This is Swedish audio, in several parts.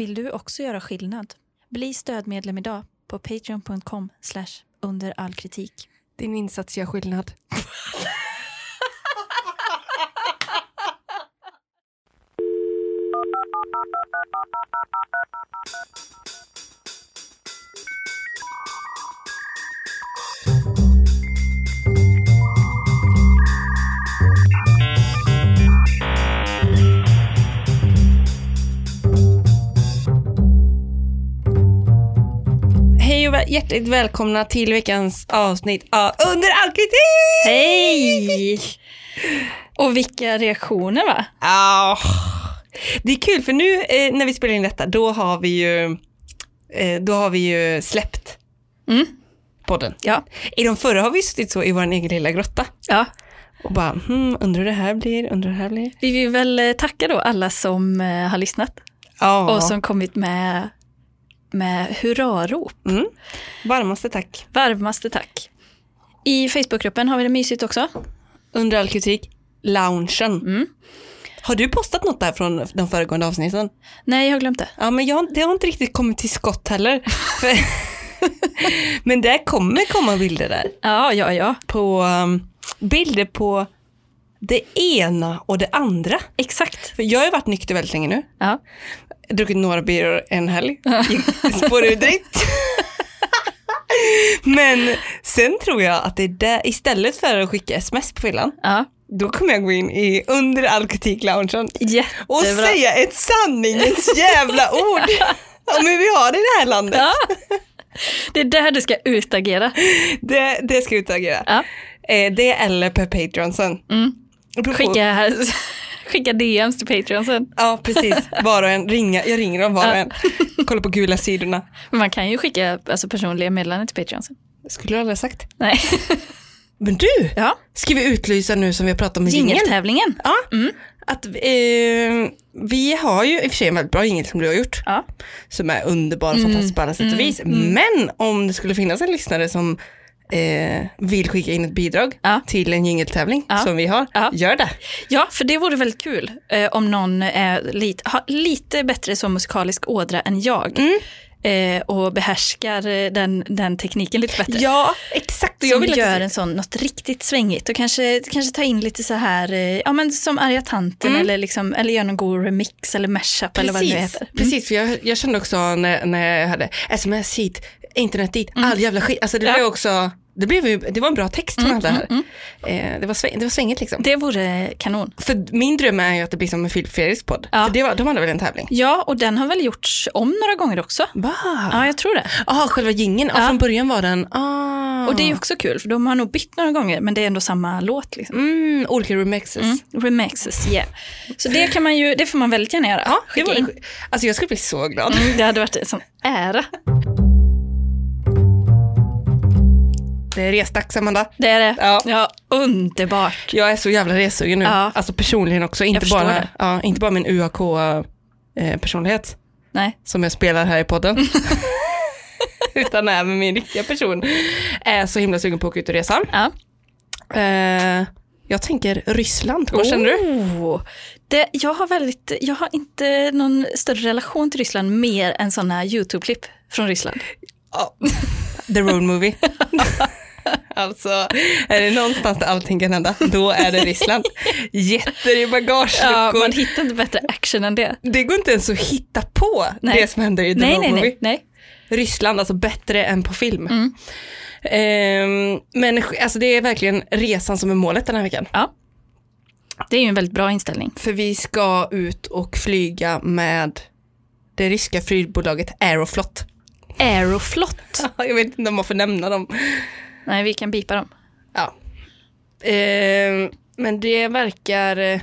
Vill du också göra skillnad? Bli stödmedlem idag på patreon.com under all kritik. Din insats gör skillnad. hjärtligt välkomna till veckans avsnitt av Under all kritik! Hej! Och vilka reaktioner va? Ah, det är kul för nu eh, när vi spelar in detta, då har vi ju, eh, då har vi ju släppt Mm. podden. Ja. I de förra har vi suttit så i vår egen lilla grotta ja. och bara, hmm, undrar hur det här blir, undrar hur det här blir. Vi vill väl tacka då alla som eh, har lyssnat Ja, och som kommit med, med hurrarop. mm. varmaste tack. Varmaste tack. I Facebookgruppen har vi det mysigt också. Under all kritik, loungen. Mm. Har du postat något där från de föregående avsnitten? Nej, jag har glömt det. Ja, men jag, det har inte riktigt kommit till skott heller. Men det kommer komma bilder där. Ja, ja, ja. På um, bilder på det ena och det andra. Exakt. För jag har ju varit nykter väldigt länge nu. Ja. Druckit några bira en helg. Spår ur direkt. Men sen tror jag att det är där, istället för att skicka sms på fyllan, ja. då kommer jag gå in i under all kritik-loungen och säga ett sanningens jävla ord om hur vi har det i det här landet. Ja. Det är där du ska utagera. Det, det ska jag utagera. Ja. Eh, det eller per Patreon sen. Mm. Skicka, skicka DMs till Patreon sen. Ja, precis. Var och en. Ringa. Jag ringer dem var och en. Kolla på gula sidorna. Men Man kan ju skicka alltså, personliga meddelanden till Patreon sen. Skulle du aldrig ha sagt. Nej. Men du, Ja. ska vi utlysa nu som vi har pratat om? Jingeltävlingen. Ja, Mm. att eh, vi har ju i och för sig en väldigt bra jingel som du har gjort. Ja. Som är underbar och fantastisk på alla sätt och vis. Men om det skulle finnas en lyssnare som eh, vill skicka in ett bidrag Ja. till en jingeltävling Ja. som vi har, Ja. gör det. ja, för det vore väldigt kul eh, om någon är lite, har lite bättre som musikalisk ådra än jag. Eh, och behärskar eh, den, den tekniken lite bättre. Ja, exakt. Jag Som gör en sån, något riktigt svängigt och kanske, kanske ta in lite så här, eh, ja men som arga tanten eller, liksom, eller gör någon god remix eller mashup eller vad det nu Precis, heter. Mm. precis för jag, jag kände också när, när jag hade sms hit, internet dit, all jävla skit. Alltså det Mm. Ja. blev också, det, blev, ju- det var en bra text hon hade här. mm, Eh, det, var sväng, det var svängigt liksom. Det vore kanon. För min dröm är ju att det blir som en Filip Fredriks podd. Ja. För det var, de hade väl en tävling? Ja, och den har väl gjorts om några gånger också. Va? Ja, jag tror det. Jaha, själva jingeln. Ja. Från början var den, ah. Och det är ju också kul, för de har nog bytt några gånger, men det är ändå samma låt. Liksom. mm, olika remixes. Mm. Remixes, yeah. Så det, kan man ju, det får man väldigt gärna göra. Ja, det det. Alltså jag skulle bli så glad. Mm, det hade varit en sån ära. Det är resdags Amanda. Det är det. Ja. Ja, underbart. Jag är så jävla resugen nu. Ja. Alltså personligen också, inte bara, det. ja, inte bara min UAK-personlighet. Nej. som jag spelar här i podden. Utan även min riktiga person. Är så himla sugen på att åka ut och resa. Ja. Eh, jag tänker Ryssland, vad känner du? Oh, det, jag, har väldigt, jag har inte någon större relation till Ryssland mer än sådana YouTube-klipp från Ryssland. Ja. The road movie. alltså, är det någonstans där allting kan hända, då är det Ryssland. Jätter i Ja, bagageluckor. man hittar inte bättre action än det. Det går inte ens att hitta på Nej. det som händer i The Nej, nej, nej, nej. Ryssland, alltså bättre än på film. Mm. Ehm, men alltså det är verkligen resan som är målet den här veckan. Ja. Det är ju en väldigt bra inställning. För vi ska ut och flyga med det ryska flygbolaget Aeroflot. Aeroflot. Jag vet inte om man får nämna dem. Nej, vi kan bipa dem. Ja. Ehm, men det verkar... eh,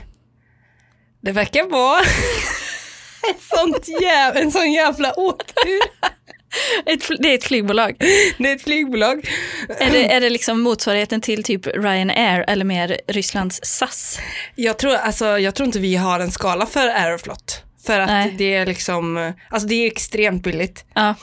Det verkar vara ett sånt jäv, en sån jävla åktur. Ett, det är ett flygbolag. Det är ett flygbolag. Är det, är det liksom motsvarigheten till typ Ryanair eller mer Rysslands SAS? Jag tror, alltså, jag tror inte vi har en skala för Aeroflot. För att Nej. det är liksom, alltså det är extremt billigt. Ja.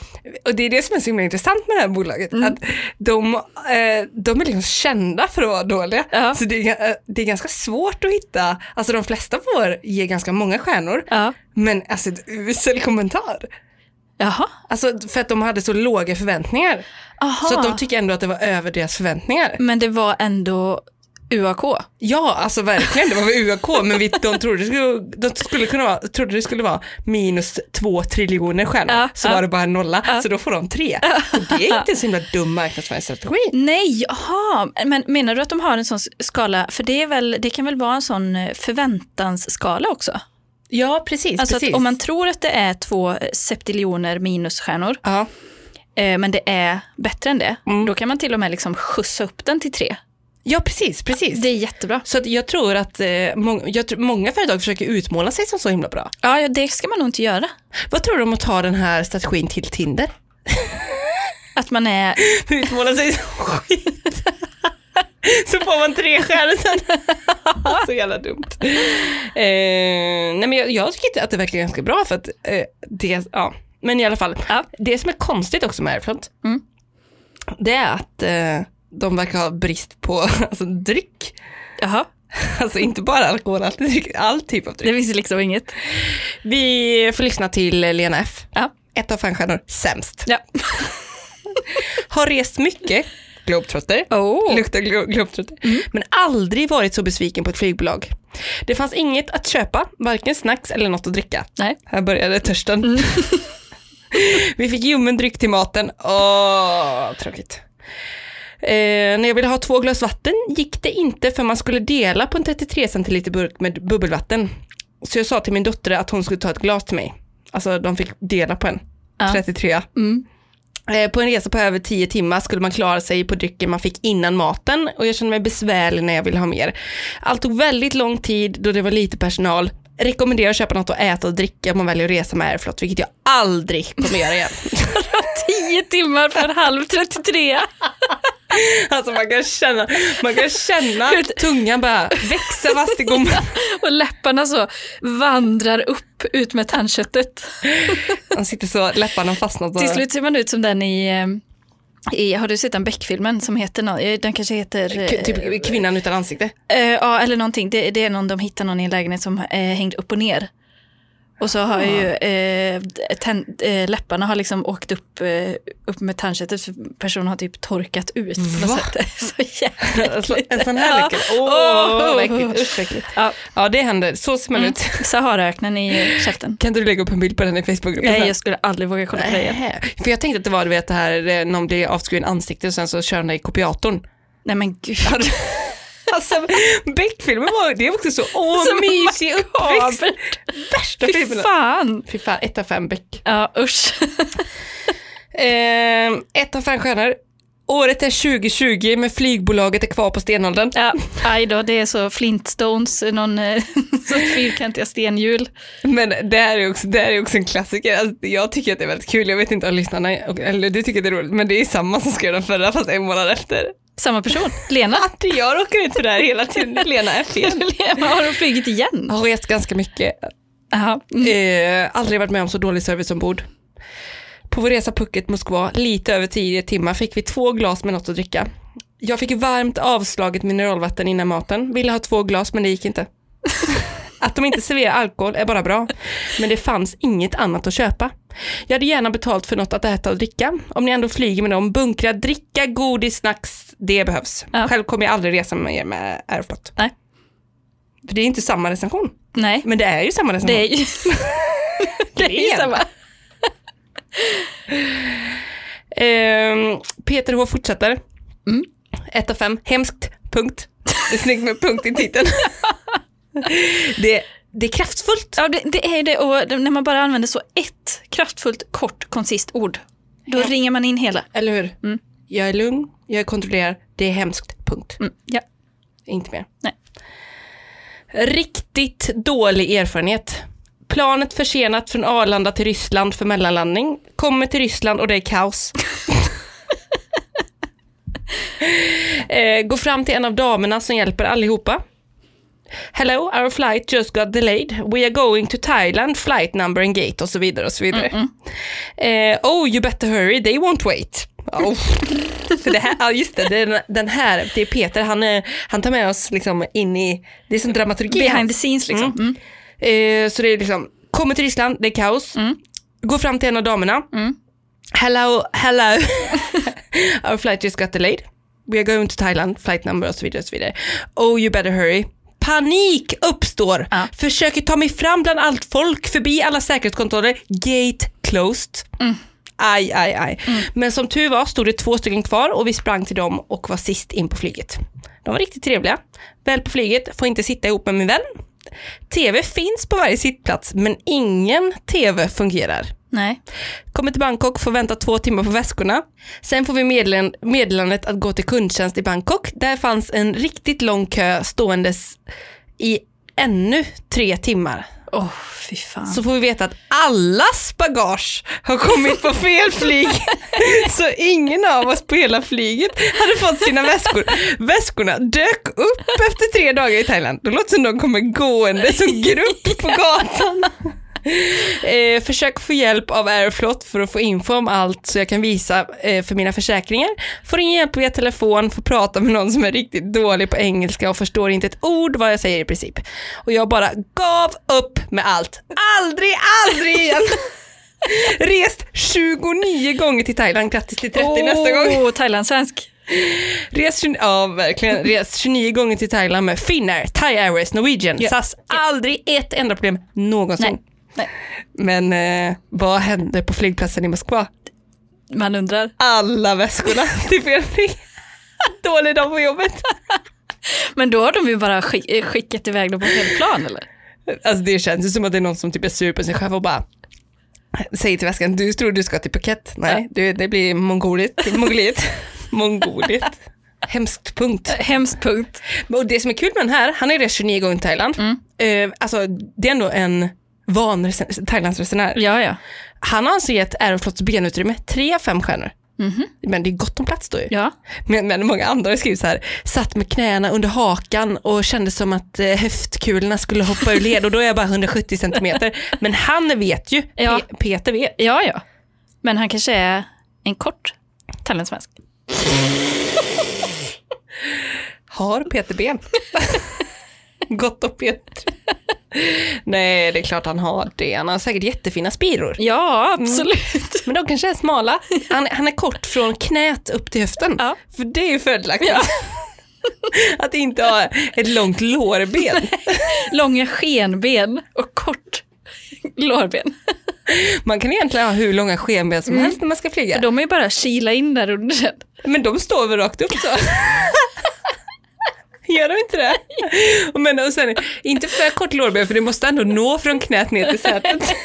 Och det är det som är så himla intressant med det här bolaget. Mm. Att de, eh, de är liksom kända för att vara dåliga. Ja. Så det är, eh, det är ganska svårt att hitta, alltså de flesta får ge ganska många stjärnor. Ja. Men alltså ett usel kommentar. Jaha. Alltså för att de hade så låga förväntningar. Aha. Så att de tycker ändå att det var över deras förväntningar. Men det var ändå UAK. Ja, alltså verkligen, det var väl UAK, men vi, de trodde det skulle, de skulle kunna vara, trodde det skulle vara minus två triljoner stjärnor, Ja, så ja. var det bara nolla, Ja. så då får de tre. Och det är inte en så himla dum marknadsföringsstrategi. Nej, jaha. Men menar du att de har en sån skala? För det, är väl, det kan väl vara en sån eh, förväntansskala också? Ja, precis. Alltså precis. om man tror att det är två septiljoner minusstjärnor, eh, men det är bättre än det, Mm. då kan man till och med liksom skjutsa upp den till tre. Ja, precis, precis. Det är jättebra. Så att jag tror att eh, må, jag tror, många företag försöker utmåla sig som så himla bra. Ja, ja, det ska man nog inte göra. Vad tror du om att ta den här strategin till Tinder? Att man är, Utmåla sig som skit. Så får man tre stjärnor sen. Så jävla dumt. Eh, nej men jag, jag tycker att det verkar ganska bra för att eh, det, ja. Men i alla fall, Ja. det som är konstigt också med Airfront, Mm. det är att eh, de verkar ha brist på alltså, dryck. jaha, Alltså inte bara alkohol, all, all typ av dryck. det finns liksom inget. Vi får lyssna till Lena F. Ja. Ett av fem stjärnor, sämst. Ja. Har rest mycket, globetrotter. Oh. Luktar glo- globetrotter. Men aldrig varit så besviken på ett flygbolag. Det fanns inget att köpa, varken snacks eller något att dricka. Nej. Här började törsten. Vi fick ljummen dryck till maten. Åh, tråkigt. Eh, när jag ville ha två glas vatten gick det inte för man skulle dela på en 33 centiliter burk med bubbelvatten. Så jag sa till min dotter att hon skulle ta ett glas till mig. Alltså de fick dela på en. Ja. 33. Mm. Eh, På en resa på över 10 timmar skulle man klara sig på drycken man fick innan maten och jag kände mig besvärlig när jag ville ha mer. Allt tog väldigt lång tid då det var lite personal. Rekommenderar att köpa något att äta och dricka om man väljer att resa med Airflot, vilket jag aldrig kommer göra igen. Tio timmar för halv 33. Alltså man kan känna, man kan känna tungan bara växa fast i gommen. Och läpparna så vandrar upp ut med tandköttet. Man sitter så, läpparna bara. Till slut ser man ut som den i, eh, i har du sett den Beck-filmen som heter, nå- eh, den kanske heter... eh, K- Typ kvinnan utan ansikte. eh, ja, eller någonting. Det, det är någon, de hittar någon i en lägenhet som är hängd upp och ner. Och så har ju eh, tänd, eh, läpparna har liksom åkt upp, eh, upp med tandköttet för personen har typ torkat ut. På något sätt. Så jävla äckligt. en sån här läcker. Åh, vad äckligt. Usch, vad äckligt. Ja. Ja, det händer. Så ser man Mm. ut. Saharaöknen i käften. Kan inte du lägga upp en bild på den i Facebookgruppen? Nej, jag skulle aldrig våga kolla på det igen. Nähä. För jag tänkte att det var du vet, det här, eh, någon blir avskuren ansikte och sen så kör den i kopiatorn. Nej men gud. Alltså Beck-filmen var, det är också så, åh Så mysig uppväxt. Värsta Fy filmen. fan. Fy fan, ett av fem Beck. Ja usch. Eh, ett av fem stjärnor. Året är 2020 men flygbolaget är kvar på stenåldern. Ja, aj då, det är så Flintstones, någon eh, så fyrkantiga stenhjul. Men det här är också, det här är också en klassiker. Alltså, jag tycker att det är väldigt kul, jag vet inte om lyssnarna, eller du tycker att det är roligt, men det är samma som skrev den förra fast en månad efter. Samma person, Lena. Att jag råkar ut för det här hela tiden, Lena är fel. Lena har hon flugit igen? Jag har rest ganska mycket. Mm. Eh, aldrig varit med om så dålig service ombord. På vår resa Phuket Moskva, lite över 10 timmar, fick vi två glas med något att dricka. Jag fick varmt avslaget mineralvatten innan maten, ville ha två glas men det gick inte. Att de inte serverar alkohol är bara bra, men det fanns inget annat att köpa. Jag hade gärna betalt för något att äta och dricka. Om ni ändå flyger med dem, bunkra, dricka, godis, snacks, det behövs. Ja. Själv kommer jag aldrig resa med er med Aeroflot. Nej. För det är inte samma recension. Nej, Men det är ju samma recension. det är ju, det är ju samma. Ehm, Peter H fortsätter. Mm. Ett av fem, hemskt, punkt. Det är snyggt med punkt i titeln. det, det är kraftfullt. Ja, det, det är det och när man bara använder så ett kraftfullt, kort, koncist ord, då Ja. ringer man in hela. Eller hur? Mm. Jag är lugn, jag är kontrollerad, det är hemskt, punkt. Mm, ja. Inte mer. Nej. Riktigt dålig erfarenhet. Planet försenat från Arlanda till Ryssland för mellanlandning. Kommer till Ryssland och det är kaos. eh, går fram till en av damerna som hjälper allihopa. Hello, our flight just got delayed. We are going to Thailand, flight number and gate och så vidare och så vidare. Eh, oh, you better hurry, they won't wait. Oh. För det här, ja just det, den, den här, det är Peter, han, han tar med oss liksom in i, det är som dramaturgi. Behind the scenes liksom. Mm. Eh, så det är liksom, kommer till Ryssland, det är kaos. Går fram till en av damerna. Mm. Hello, hello. Our flight just got delayed. We are going to Thailand, flight number och så vidare. Och så vidare. Oh, you better hurry. Panik uppstår. Ja. Försöker ta mig fram bland allt folk, förbi alla säkerhetskontroller. Gate closed. Aj, aj, aj. Men som tur var stod det två stycken kvar och vi sprang till dem och var sist in på flyget. De var riktigt trevliga. Väl på flyget, får inte sitta ihop med min vän. TV finns på varje sittplats men ingen TV fungerar. Nej. Kommer till Bangkok, får vänta två timmar på väskorna. Sen får vi meddelan- meddelandet att gå till kundtjänst i Bangkok. Där fanns en riktigt lång kö ståendes i ännu tre timmar. Åh, fy fan. Så får vi veta att allas bagage har kommit på fel flyg. Så ingen av oss på hela flyget hade fått sina väskor. Väskorna dök upp efter tre dagar i Thailand. Det låter som de kommer gående som grupp på gatan. Eh, försök få hjälp av Aeroflot för att få info om allt så jag kan visa eh, för mina försäkringar. Får ingen hjälp via telefon, får prata med någon som är riktigt dålig på engelska och förstår inte ett ord vad jag säger i princip. Och jag bara gav upp med allt. Aldrig, aldrig igen! Rest 29 gånger till Thailand, grattis till 30 nästa gång. Thailandssvensk. Res, 20 ja, verkligen. Res 29 gånger till Thailand med Finnair, Thai Airways, Norwegian, Ja. SAS. Aldrig ett enda problem någonsin. Nej. Nej. Men eh, vad hände på flygplatsen i Moskva? Man undrar. Alla väskorna till fel flyg. Dålig dag på jobbet. Men då har de ju bara skick, eh, skickat iväg dem på fel plan eller? Alltså det känns ju som att det är någon som typ är sur på sig själv och bara säger till väskan, du tror du ska till Phuket? Nej, du, det blir Mongoliet. Mongoliet. Mongoliet. Hemskt punkt. Hemskt punkt. Och det som är kul med den här, han är rest 29 gånger i Thailand. Eh, alltså det är ändå en van resen- Thailandsresenär. Ja, ja. Han har alltså gett Aeroflots benutrymme 3 av 5 stjärnor. Men det är gott om plats då ju. Ja. Men, men många andra har skrivit så här, satt med knäna under hakan och kände som att eh, höftkulorna skulle hoppa ur led och då är jag bara 170 centimeter. Men han vet ju, Ja. Pe- Peter vet. Ja, ja. Men han kanske är en kort thailandssvensk. Har Peter ben? Gott och Peter. Nej, det är klart han har det. Han har säkert jättefina spiror. Ja, absolut. Men de kanske är smala. Han, han är kort från knät upp till höften. Ja. För det är ju fördelaktigt. Att inte ha ett långt lårben. Långa skenben och kort lårben. Man kan egentligen ha hur långa skenben som helst när man ska flyga. För de är ju bara kila in där under. Men de står väl rakt upp så? Gör de inte det? Och Men och sen, inte för kort lårben för det måste ändå nå från knät ner till sätet.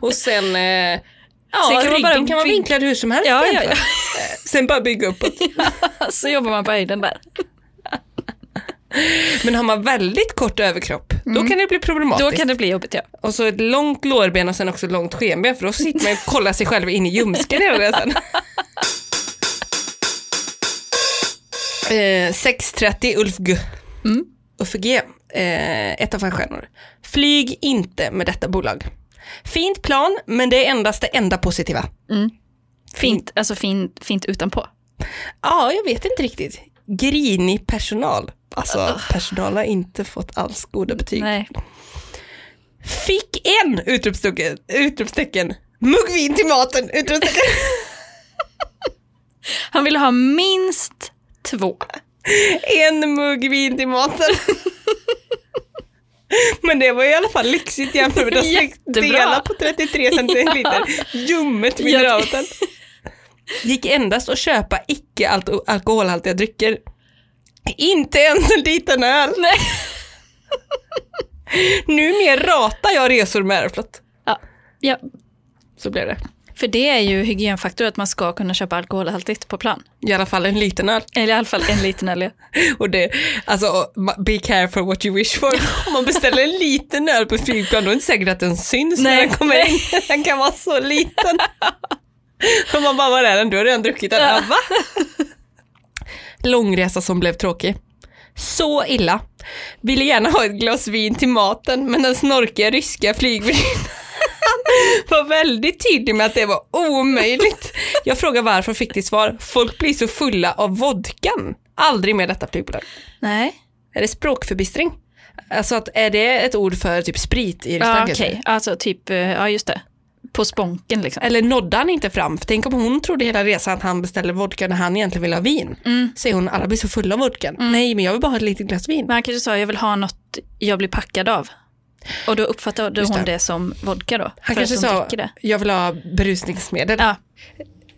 Och sen, eh, ja, Sen kan man bara kan bygg- vinklad hur som helst. Ja, ja, egentligen. Sen bara bygga uppåt. Så jobbar man på höjden där. Men har man väldigt kort överkropp, då kan det bli problematiskt. Mm. Då kan det bli jobbigt ja. Och så ett långt lårben och sen också långt skenben för då sitter man och kollar sig själv in i ljumsken hela resan. Eh, 6.30 Ulf G. Mm. Ulf G. Eh, ett av fem stjärnor. Flyg inte med detta bolag. Fint plan, men det är endast det enda positiva. Fint, alltså fint, fint utanpå. Ja, jag vet inte riktigt. Grinig personal. Alltså, personal har inte fått alls goda betyg. Nej. Fick en! Utropstecken. utropstecken. Muggvin till maten! Utropstecken. Han ville ha minst två. En mugg vin till maten. Men det var i alla fall lyxigt jämfört med att dela på 33 centiliter ljummet mineralvatten. Gick endast att köpa icke al- alkoholhaltiga drycker. Inte ens en liten öl. Nej. Numer ratar jag resor med Aeroflot. Ja. ja, Så blev det. För det är ju hygienfaktor att man ska kunna köpa alkoholhaltigt på plan. I alla fall en liten öl. Eller i alla fall en liten öl. ja. Och det, alltså, be careful what you wish for. Om man beställer en liten öl på flygplan, då är det inte säkert att den syns när Nej. den kommer in. Den kan vara så liten. Och man bara, var är den? Du har redan druckit den. Ja. Va? Långresa som blev tråkig. Så illa. Ville gärna ha ett glas vin till maten, men den snorkiga ryska flygvärdinnan var väldigt tydlig med att det var omöjligt. Jag frågade varför och fick till svar, folk blir så fulla av vodkan. Aldrig med detta flygbolag. Nej. Är det språkförbistring? Alltså att, är det ett ord för typ sprit i Ja, Ryssland okej. kanske? Alltså typ, eh, ja just det. På sponken liksom. Eller nådde han inte fram? För tänk om hon trodde hela resan att han beställde vodka när han egentligen ville ha vin. Mm. Säger hon, alla blir så fulla av vodkan. Nej, men jag vill bara ha ett litet glas vin. Men han kanske sa, jag vill ha något jag blir packad av. Och då uppfattade Just hon det. det. som vodka då. Han kanske sa, jag vill ha berusningsmedel. Ja,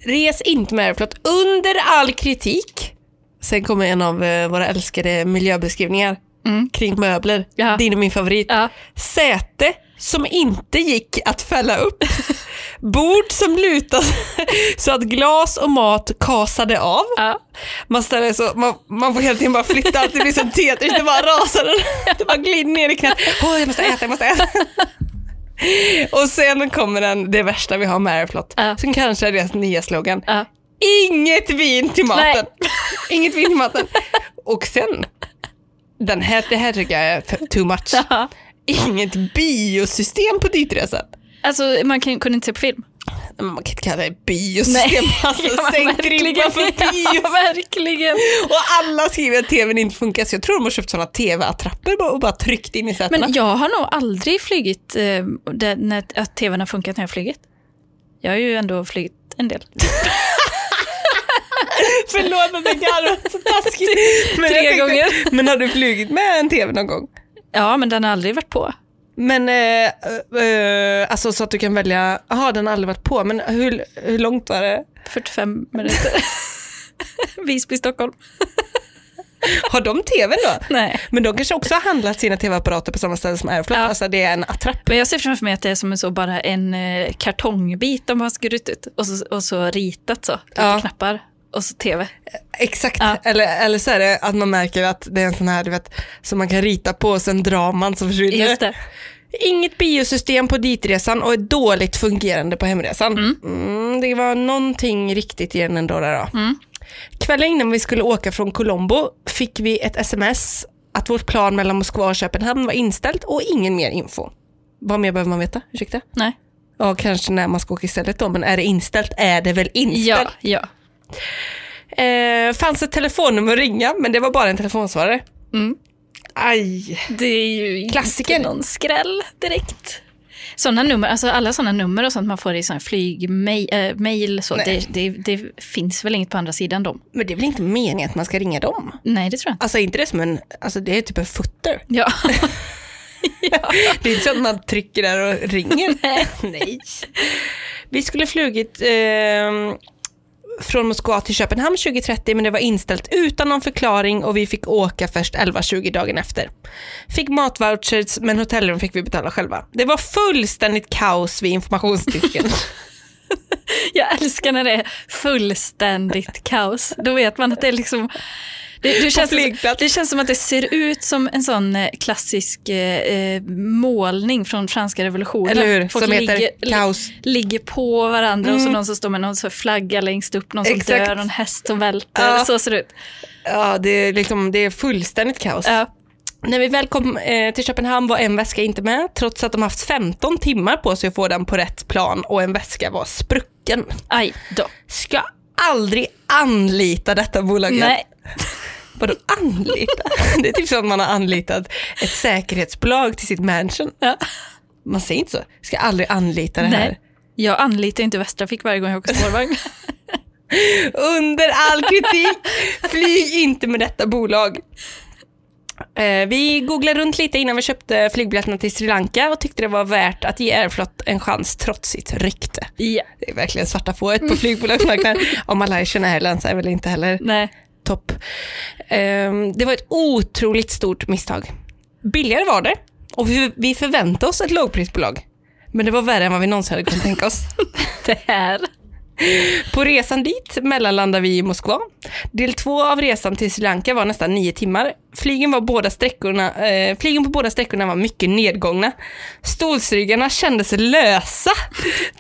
Res inte med Aeroflot under all kritik. Sen kommer en av eh, våra älskade miljöbeskrivningar Mm. kring möbler. Ja. Din är min favorit. ja, Säte som inte gick att fälla upp. Bord som lutade så att glas och mat kasade av. ja. Man, ställer så, man, man får hela tiden bara flytta allt, det blir som Tetris, det bara rasar, det bara glider ner i knät. Åh, jag måste äta, jag måste äta. Och sen kommer den, det värsta vi har med Aeroflot, Ja. som kanske är deras nya slogan. ja. Inget vin till maten. Nej. Inget vin till maten. Och sen, den här, det här tycker jag är too much. ja. Inget biosystem på ditresan. Alltså man kan, kunde inte se på film. Men man kan inte kalla det biosystem. Alltså, Ja, sänk ribban för bio. Ja, verkligen. Och alla skriver att tvn inte funkar, så jag tror de har köpt sådana tv-attrapper och bara tryckt in i sätena. Men jag har nog aldrig flygit eh, när, att tvn har funkat när jag har flugit. Jag har ju ändå flugit en del. Förlåt att jag garvar så taskigt. Men Tre tänkte- gånger. Men har du flugit med en tv någon gång? Ja, men den har aldrig varit på. Men eh, eh, alltså så att du kan välja, jaha den har aldrig varit på, men hur, hur långt var det? 45 minuter. Visby, Stockholm. Har de tv då? Nej. Men de kanske också har handlat sina tv-apparater på samma ställe som Aeroflot, Ja. alltså det är en attrapp. Men jag ser framför mig att det är som en så bara en eh, kartongbit de har skurit ut och så, och så ritat så, lite Ja. knappar och så tv. Exakt, Ja. eller, eller så är det att man märker att det är en sån här, du vet, som man kan rita på och sen drar man så försvinner Just det. Inget biosystem på ditresan och ett dåligt fungerande på hemresan. Mm, det var någonting riktigt i den ändå där då. Mm. Kvällen innan vi skulle åka från Colombo fick vi ett sms att vårt plan mellan Moskva och Köpenhamn var inställt och ingen mer info. Vad mer behöver man veta? Ursäkta? Nej. Ja, kanske när man ska åka istället då, men är det inställt är det väl inställt? Ja, ja. Eh, fanns ett telefonnummer att ringa, men det var bara en telefonsvarare. Mm. Aj. Det är ju Klassiker. inte någon skräll direkt. Sådana nummer, alltså alla sådana nummer och sånt man får i sån flygmail, äh, mail, så, Nej. det, det, det finns väl inget på andra sidan dem? Men det är väl inte meningen att man ska ringa dem? Nej, det tror jag inte. Alltså inte det som en, alltså det är typ en footer. Ja. Det är inte så att man trycker där och ringer. Nej. Vi skulle flugit eh, från Moskva till Köpenhamn 2030 men det var inställt utan någon förklaring och vi fick åka först 11.20 dagen efter. Fick matvouchers men hotellrum fick vi betala själva. Det var fullständigt kaos vid informationsdisken. Jag älskar när det är fullständigt kaos. Då vet man att det är liksom... Det, det, känns, flygplats. det känns som att det ser ut som en sån eh, klassisk eh, eh, målning från franska revolutionen. Eller hur? Folk Som heter ligger, kaos. li- ligger på varandra och så Mm. någon som står med någon flagga längst upp, någon som Exakt. dör, någon häst som välter. Ja. Så ser det ut. Ja, det är, liksom, det är fullständigt kaos. Ja. När vi väl kom eh, till Köpenhamn var en väska inte med, trots att de haft 15 timmar på sig att få den på rätt plan och en väska var sprucken. Aj då. Ska aldrig anlita detta bolag. Nej. Vadå anlita? Det är typ som att man har anlitat ett säkerhetsbolag till sitt mansion. Ja. Man säger inte så. Ska aldrig anlita det här. Nej. Jag anlitar inte Västtrafik varje gång jag åker spårvagn. Under all kritik, flyg inte med detta bolag. Eh, vi googlade runt lite innan vi köpte flygbiljetterna till Sri Lanka och tyckte det var värt att ge Aeroflot en chans trots sitt rykte. ja. Det är verkligen svarta fåret på flygbolagsmarknaden. Och Malaysian Airlines är väl inte heller Nej. Topp. Ehm, det var ett otroligt stort misstag. Billigare var det och vi, vi förväntade oss ett lågprisbolag. Men det var värre än vad vi någonsin hade kunnat tänka oss. Det här. På resan dit mellanlandade vi i Moskva. Del två av resan till Sri Lanka var nästan nio timmar. Flygen, var båda sträckorna, eh, flygen på båda sträckorna var mycket nedgångna. Stolsryggarna kändes lösa.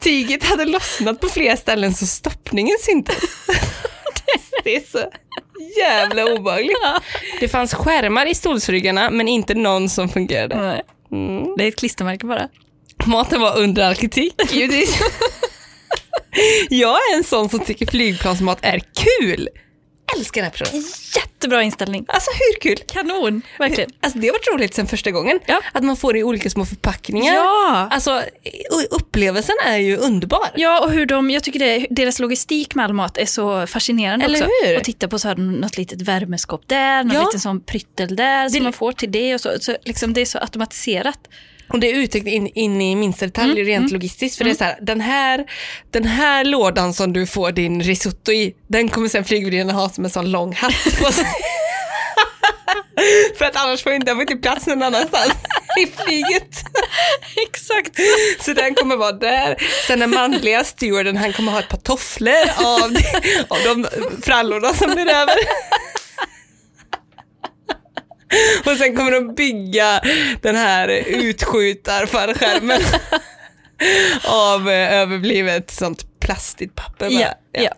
Tyget hade lossnat på flera ställen så stoppningen syntes. det är så... jävla obehagligt. Det fanns skärmar i stolsryggarna men inte någon som fungerade. Mm. Det är ett klistermärke bara. Maten var under all kritik. Jag är en sån som tycker flygplansmat är kul. Älskar den här personen. Jättebra inställning. Alltså hur kul? Kanon, verkligen. Alltså det har varit roligt sen första gången. Ja. Att man får det i olika små förpackningar. Ja. Alltså upplevelsen är ju underbar. Ja, och hur de, jag tycker det, deras logistik med all mat är så fascinerande Eller också. hur? Och titta på så här, något litet värmeskåp där, någon Ja. liten sån pryttel där Det- som man får till det. Och så, så liksom, det är så automatiserat. Och det är uttryckt in, in i minsta detalj Mm, rent logistiskt. För det är så här, den här, den här lådan som du får din risotto i, den kommer sen flygvärdinnan ha som en sån lång hatt på sig. för att annars får inte, den får inte plats någon annanstans i flyget. Exakt. Så den kommer vara där. Sen den manliga stewarden, han kommer ha ett par tofflor av, av de frallorna som blir över. Och sen kommer de bygga den här utskjutarfallskärmen av eh, överblivet sånt plastigt papper. Ja, ja.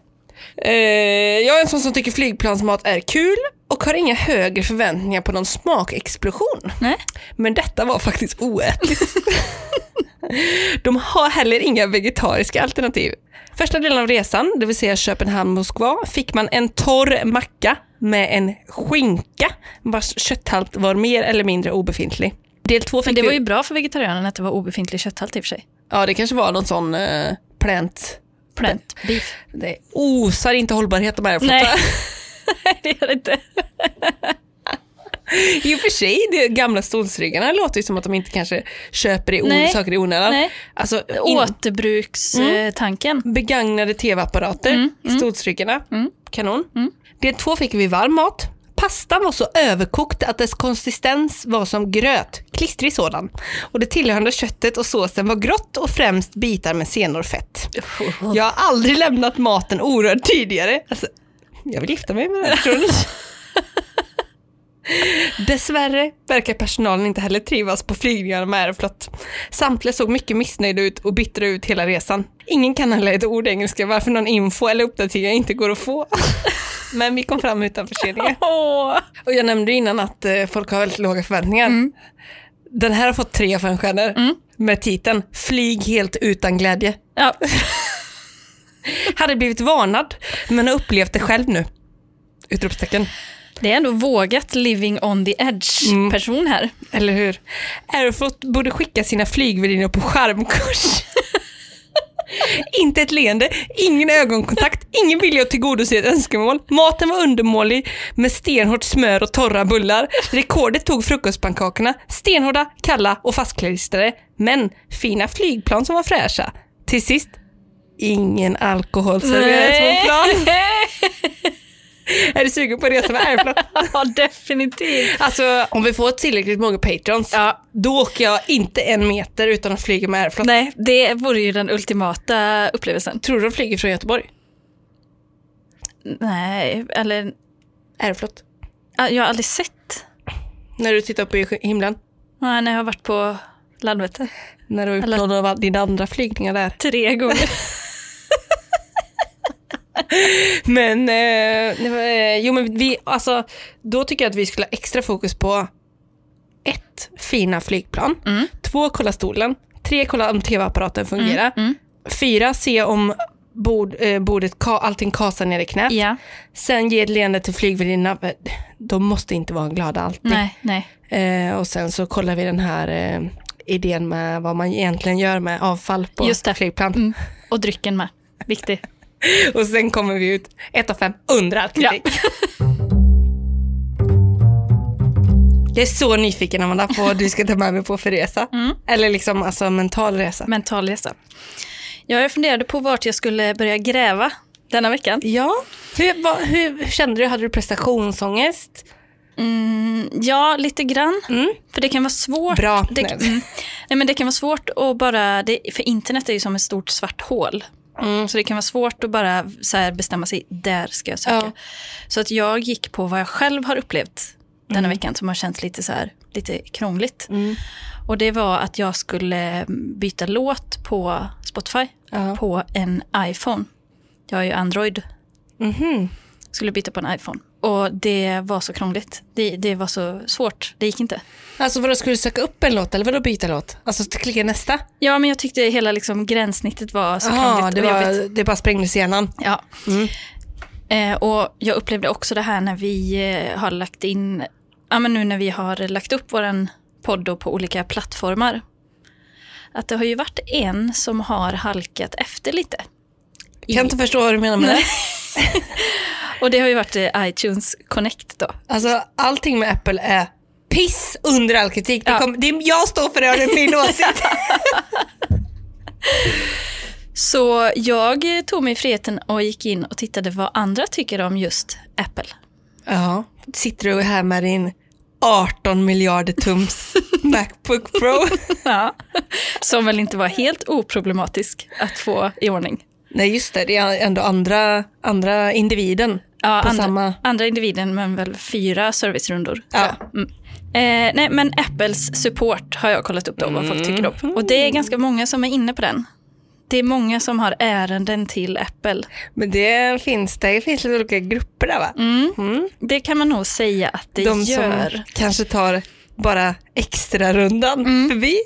Eh, jag är en sån som tycker flygplansmat är kul och har inga högre förväntningar på någon smakexplosion. Nej. Men detta var faktiskt oätligt. De har heller inga vegetariska alternativ. Första delen av resan, det vill säga Köpenhamn-Moskva, fick man en torr macka med en skinka vars kötthalt var mer eller mindre obefintlig. Del två Men det var ju bra för vegetarianerna att det var obefintlig kötthalt i och för sig. Ja, det kanske var någon sån uh, plant... Plant beef. Det osar inte hållbarhet de här Nej. det gör det inte. I och för sig, de gamla stolsryggarna låter ju som att de inte kanske köper i Nej. saker i onödan. Nej. Alltså, in, Återbrukstanken. begagnade tv-apparater Mm, i stolsryggarna. Mm. Kanon. Mm. Del två fick vi varm mat. Pastan var så överkokt att dess konsistens var som gröt, klistrig sådan. Och det tillhörande köttet och såsen var grått och främst bitar med senor fett. Jag har aldrig lämnat maten orörd tidigare. Alltså, jag vill gifta mig med den här personen. Dessvärre verkar personalen inte heller trivas på flygningarna med Aeroflot. Samtliga såg mycket missnöjda ut och bittra ut hela resan. Ingen kan heller ett ord engelska varför någon info eller uppdatering inte går att få. Men vi kom fram utan förseningar. Och jag nämnde innan att eh, folk har väldigt låga förväntningar. Den här har fått tre av fem stjärnor Mm. med titeln Flyg helt utan glädje. Ja. Hade blivit varnad men har upplevt det själv nu. Utropstecken. Det är ändå vågat living on the edge Mm. person här. Eller hur? Aeroflot borde skicka sina flygvärdinnor på skärmkurs. Inte ett leende, ingen ögonkontakt, ingen vilja att tillgodose ett önskemål. Maten var undermålig med stenhårt smör och torra bullar. Rekordet tog frukostpannkakorna, stenhårda, kalla och fastklistrade. Men fina flygplan som var fräscha. Till sist, ingen alkohol serverades på plan. Är du sugen på att resa med Aeroflot? ja, definitivt. Alltså om vi får tillräckligt många patrons, Ja, då åker jag inte en meter utan att flyga med Aeroflot. nej, det vore ju den ultimata upplevelsen. Tror du de flyger från Göteborg? Nej, eller Aeroflot. ja, jag har aldrig sett. När du tittar upp i himlen. Nej, när jag har varit på Landvetter. När du har Eller- uppnått av dina andra flygningar där. Tre gånger. Men, eh, eh, jo men vi, alltså, då tycker jag att vi skulle ha extra fokus på ett, fina flygplan. Mm. Två, kolla stolen. Tre, kolla om tv-apparaten fungerar. Mm. Fyra, se om bord, eh, bordet, ka, allting kasar ner i knät. Ja, Sen ge ett leende till flygvärdinnan. De måste inte vara glada alltid. nej, nej. Eh, och sen så kollar vi den här eh, idén med vad man egentligen gör med avfall på Just det. flygplan. Mm. Och drycken med. Viktig. Och sen kommer vi ut ett av fem under all kritik. Jag är så nyfiken Amanda på vad du ska ta med mig på för resa. Mm. Eller liksom alltså mental resa. Mental resa. Ja, jag funderade på vart jag skulle börja gräva denna veckan. Ja, hur, vad, hur, kände du? Hade du prestationsångest? Mm, ja, lite grann. Mm. För det kan vara svårt. Bra. Det, Nej. mm, nej, men det kan vara svårt att bara, det, för internet är ju som ett stort svart hål. Mm. Så det kan vara svårt att bara så bestämma sig, där ska jag söka. Ja. Så att jag gick på vad jag själv har upplevt denna Mm. veckan som har känts lite så här, lite krångligt. Mm. Och det var att jag skulle byta låt på Spotify Ja. på en iPhone. Jag har ju Android. Mhm. Skulle byta på en iPhone. Och det var så krångligt. Det, det var så svårt. Det gick inte. Alltså vadå, skulle du söka upp en låt eller vadå byta låt? Alltså klicka nästa? Ja, men jag tyckte hela liksom, gränssnittet var så Jaha, krångligt det, var, det bara sprängdes i hjärnan. Ja. Mm. Eh, och jag upplevde också det här när vi eh, har lagt in, ja men nu när vi har lagt upp våran podd på olika plattformar. Att det har ju varit en som har halkat efter lite. Kan inte förstå vad du menar med det. Och det har ju varit eh, iTunes Connect då. Alltså allting med Apple är piss under all kritik. Det kom, det är, jag står för det och det är min åsikt. Så jag eh, tog mig friheten och gick in och tittade vad andra tycker om just Apple. ja, sitter du här med din 18 miljarder tums Macbook Pro? Ja. Som väl inte var helt oproblematisk att få i ordning. Nej just det, det är ändå andra, andra individen Ja, på andra, samma... andra individen men väl fyra servicerundor. Ja. Mm. Eh, nej, men Apples support har jag kollat upp då, vad folk tycker om. Och det är ganska många som är inne på den. Det är många som har ärenden till Apple. Men det finns, det finns lite olika grupper där va? Mm. Det kan man nog säga att det De gör. som kanske tar bara extra rundan förbi.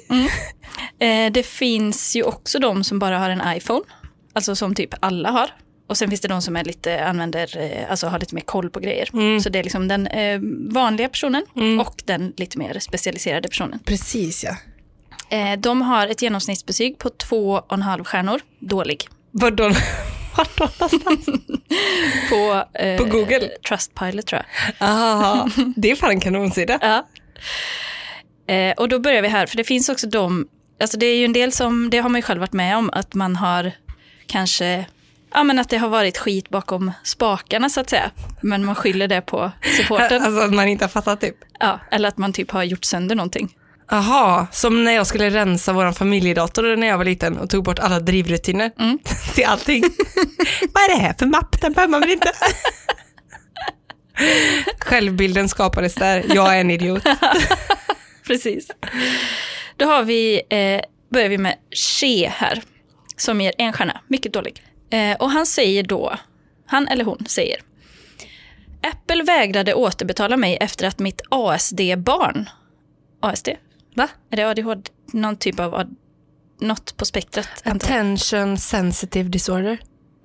Eh, det finns ju också de som bara har en iPhone. Alltså som typ alla har. Och sen finns det de som är lite, använder, eh, alltså har lite mer koll på grejer. Så det är liksom den eh, vanliga personen och den lite mer specialiserade personen. Precis ja. Eh, de har ett genomsnittsbetyg på två och en halv stjärnor. Dålig. Vart då? Vart då någonstans? På, eh, På Google? Trustpilot tror jag. Aha, det är fan en kanonsida. Ja. Eh, och då börjar vi här, för det finns också de, alltså det är ju en del som, det har man ju själv varit med om, att man har kanske, ja men att det har varit skit bakom spakarna så att säga. Men man skyller det på supporten. Alltså att man inte har fattat typ. ja, eller att man typ har gjort sönder någonting. Aha, som när jag skulle rensa vår familjedator när jag var liten och tog bort alla drivrutiner till allting. Vad är det här för mapp? Den behöver man väl inte? Självbilden skapades där. Jag är en idiot. Precis. Då har vi, eh, börjar vi med She här, som ger en stjärna, mycket dålig. Eh, och han säger då, han eller hon säger, Apple vägrade återbetala mig efter att mitt ASD-barn, ASD? Va? Är det ADHD? Någon typ av, något på spektrat? Attention sensitive disorder.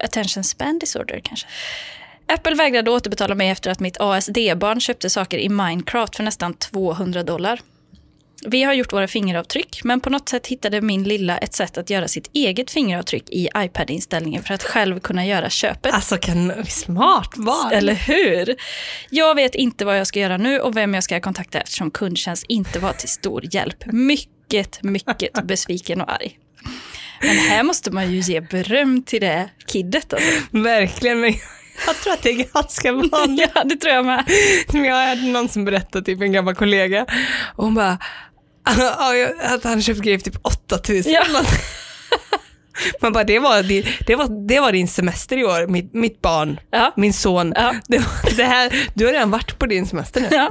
Attention span disorder kanske. Apple vägrade återbetala mig efter att mitt ASD-barn köpte saker i Minecraft för nästan 200 dollar. Vi har gjort våra fingeravtryck, men på något sätt hittade min lilla ett sätt att göra sitt eget fingeravtryck i iPad-inställningen för att själv kunna göra köpet. Alltså kan smart barn. Eller hur? Jag vet inte vad jag ska göra nu och vem jag ska kontakta eftersom kundtjänst inte var till stor hjälp. Mycket, mycket besviken och arg. Men här måste man ju ge beröm till det kiddet alltså. Verkligen, men jag tror att det är ganska vanligt. Ja, det tror jag med. Jag hade någon som berättade, typ en gammal kollega, och hon bara, "Ja, jag- att han köpt grejer för typ 8000. Ja. Man, man bara, det var, din, det, var, det var din semester i år, mitt, mitt barn, Ja. min son. Ja. Det, det här, du har redan varit på din semester nu. Ja.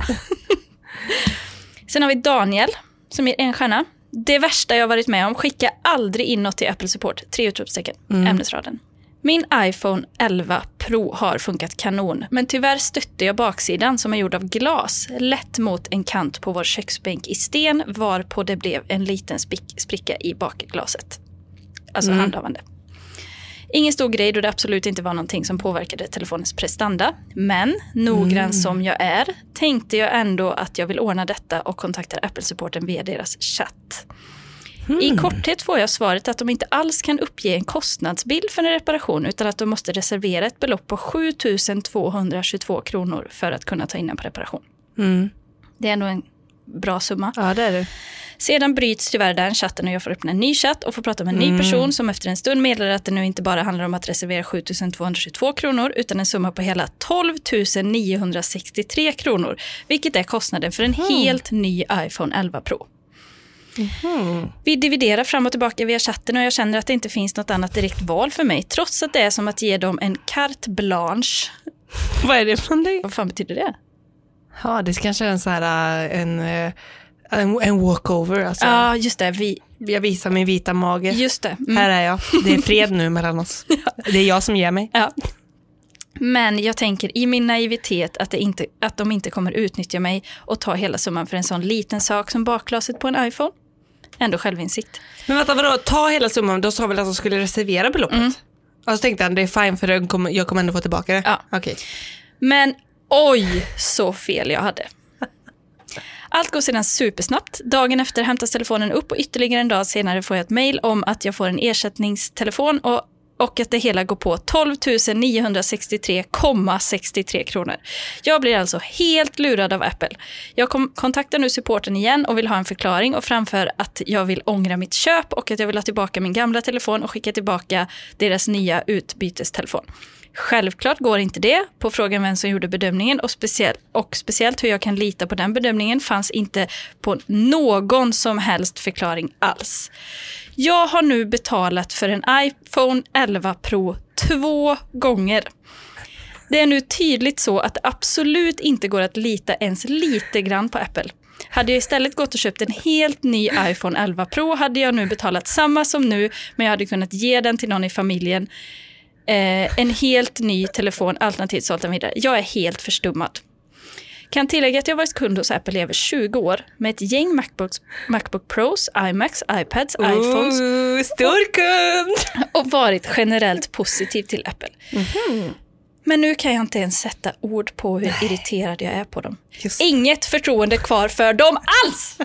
Sen har vi Daniel som ger en stjärna. Det värsta jag varit med om, skicka aldrig in något till Apple Support. Tre utropstecken, ämnesraden. Min iPhone 11 Pro har funkat kanon, men tyvärr stötte jag baksidan som är gjord av glas lätt mot en kant på vår köksbänk i sten varpå det blev en liten spricka i bakglaset. Alltså handhavande. Ingen stor grej då det absolut inte var någonting som påverkade telefonens prestanda. Men noggrann som jag är tänkte jag ändå att jag vill ordna detta och kontaktar Apple-supporten via deras chatt. I korthet får jag svaret att de inte alls kan uppge en kostnadsbild för en reparation utan att de måste reservera ett belopp på 7 222 kronor för att kunna ta in en på reparation. Mm. Det är ändå en bra summa. Ja, det är det. Sedan bryts tyvärr den chatten och jag får öppna en ny chatt och får prata med en ny person som efter en stund meddelar att det nu inte bara handlar om att reservera 7 222 kronor utan en summa på hela 12 963 kronor, vilket är kostnaden för en helt ny iPhone 11 Pro. Vi dividerar fram och tillbaka via chatten och jag känner att det inte finns något annat direkt val för mig, trots att det är som att ge dem en carte blanche. Vad är det för någonting? Vad fan betyder det? Ja, det kanske är en så här, äh, en, äh, en, en walkover. Alltså. Ja, just det. Vi, Jag visar min vita mage. just det. Mm. Här är jag. Det är fred nu mellan oss. Det är jag som ger mig. Ja. Men jag tänker i min naivitet att, det inte, att de inte kommer utnyttja mig och ta hela summan för en sån liten sak som bakglaset på en iPhone. Ändå självinsikt. Men vänta, vadå, ta hela summan, då sa väl att de skulle reservera beloppet? Mm. Och så tänkte han, det är fine för jag kommer, jag kommer ändå få tillbaka det. Ja. Okej. Men oj, så fel jag hade. Allt går sedan supersnabbt. Dagen efter hämtas telefonen upp och ytterligare en dag senare får jag ett mejl om att jag får en ersättningstelefon och, och att det hela går på 12 963,63 kronor. Jag blir alltså helt lurad av Apple. Jag kom, kontaktar nu supporten igen och vill ha en förklaring och framför att jag vill ångra mitt köp och att jag vill ha tillbaka min gamla telefon och skicka tillbaka deras nya utbytestelefon. Självklart går inte det. På frågan vem som gjorde bedömningen och, speciell, och speciellt hur jag kan lita på den bedömningen fanns inte på någon som helst förklaring alls. Jag har nu betalat för en iPhone 11 Pro två gånger. Det är nu tydligt så att det absolut inte går att lita ens lite grann på Apple. Hade jag istället gått och köpt en helt ny iPhone 11 Pro hade jag nu betalat samma som nu, men jag hade kunnat ge den till någon i familjen. Eh, en helt ny telefon, alternativt sålt den vidare. Jag är helt förstummad. Kan tillägga att jag varit kund hos Apple i över 20 år med ett gäng Macbooks, Macbook Pros, iMacs, iPads, iPhones Ooh, stor kund! och varit generellt positiv till Apple. Men nu kan jag inte ens sätta ord på hur irriterad jag är på dem. Just. Inget förtroende kvar för dem alls!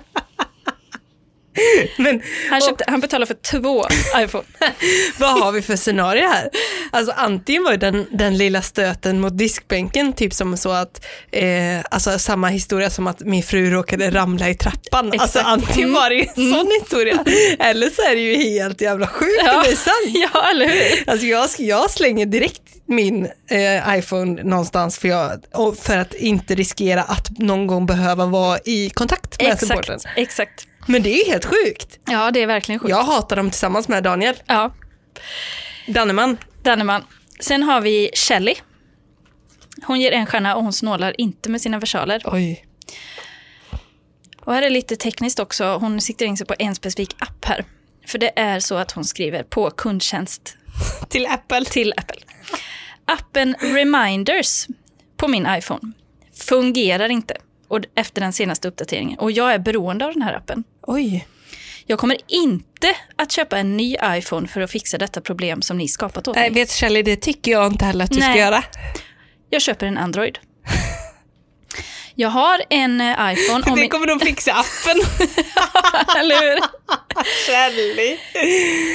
Men Han, köpte, han betalade för två iPhone. vad har vi för scenario här? Alltså antingen var den, den lilla stöten mot diskbänken typ som så att, eh, alltså samma historia som att min fru råkade ramla i trappan. Alltså Exakt. Mm. antingen var det ju en sån historia, eller så är det ju helt jävla sjukt Ja. Ja, eller hur? Alltså jag, jag slänger direkt min eh, iPhone någonstans för, jag, och för att inte riskera att någon gång behöva vara i kontakt med supporten. Exakt, exakt. Men det är ju helt sjukt. Ja, det är verkligen sjukt. Jag hatar dem tillsammans med Daniel Ja, Danneman. Danneman. Sen har vi Shelly. Hon ger en stjärna och hon snålar inte med sina versaler. Oj. Och här är lite tekniskt också. Hon siktar in sig på en specifik app här. För det är så att hon skriver på kundtjänst Till Apple. till Apple. Appen Reminders på min iPhone fungerar inte och efter den senaste uppdateringen. Och jag är beroende av den här appen. Oj. Jag kommer inte att köpa en ny iPhone för att fixa detta problem som ni skapat åt Nej, mig. vet Shelley, det tycker jag inte heller att du ska Nej. göra. Jag köper en Android. Jag har en eh, iPhone. För det min... kommer de fixa appen. Eller hur? Shelley.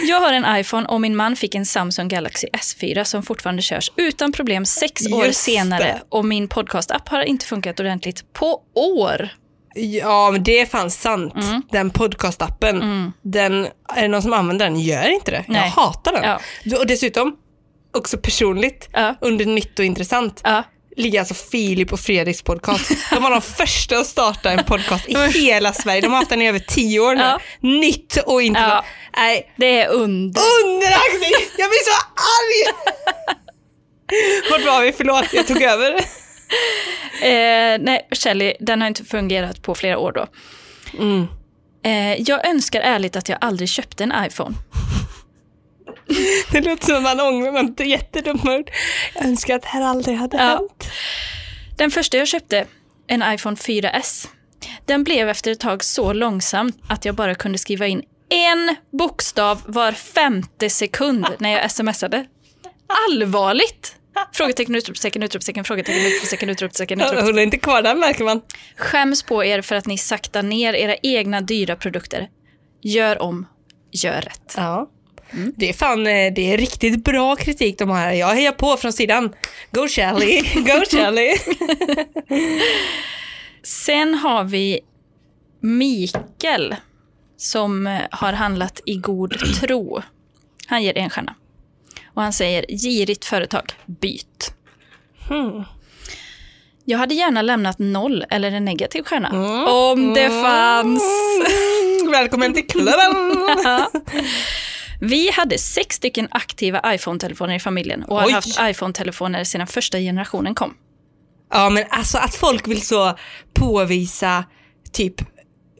Jag har en iPhone och min man fick en Samsung Galaxy S4 som fortfarande körs utan problem sex år Just senare. det. Och min podcast-app har inte funkat ordentligt på år. Ja, men det är fan sant. Mm. Den podcastappen, den, är det någon som använder den gör inte det. Nej. Jag hatar den. Ja. Och dessutom, också personligt, Ja. under nytt och intressant, Ja. ligger alltså Filip och Fredriks podcast. De var de första att starta en podcast i hela Sverige. De har haft den i över tio år nu. Ja. Nytt och intressant. Nej, Det är under. underaktigt! Jag blir så arg! Vart var vi? Förlåt, jag tog över. Eh, nej, Shelly, den har inte fungerat på flera år då. Mm. Eh, jag önskar ärligt att jag aldrig köpte en iPhone. Det låter som man ångrar, inte jättedumt ord. Jag önskar att det här aldrig hade Ja. hänt. Den första jag köpte, en iPhone 4S, den blev efter ett tag så långsam att jag bara kunde skriva in en bokstav var femte sekund när jag smsade. Allvarligt! Frågetecken, utropstecken, utropstecken, frågetecken, utropstecken, utropstecken, utropstecken. Hon är inte kvar där märker man. Skäms på er för att ni saktar ner era egna dyra produkter. Gör om, gör rätt. Ja. Det är fan, eh, det är riktigt bra kritik de här. Jag hejar på från sidan. Go Shelly, go Shelly. Sen har vi Mikael som eh, har handlat i god tro. Han ger en stjärna. Och han säger girigt företag, byt. Hmm. Jag hade gärna lämnat noll eller en negativ stjärna. Om det fanns. Mm, välkommen till klubben. Vi hade sex stycken aktiva iPhone-telefoner i familjen och har Oj. haft iPhone-telefoner sedan första generationen kom. Ja men alltså att folk vill så påvisa typ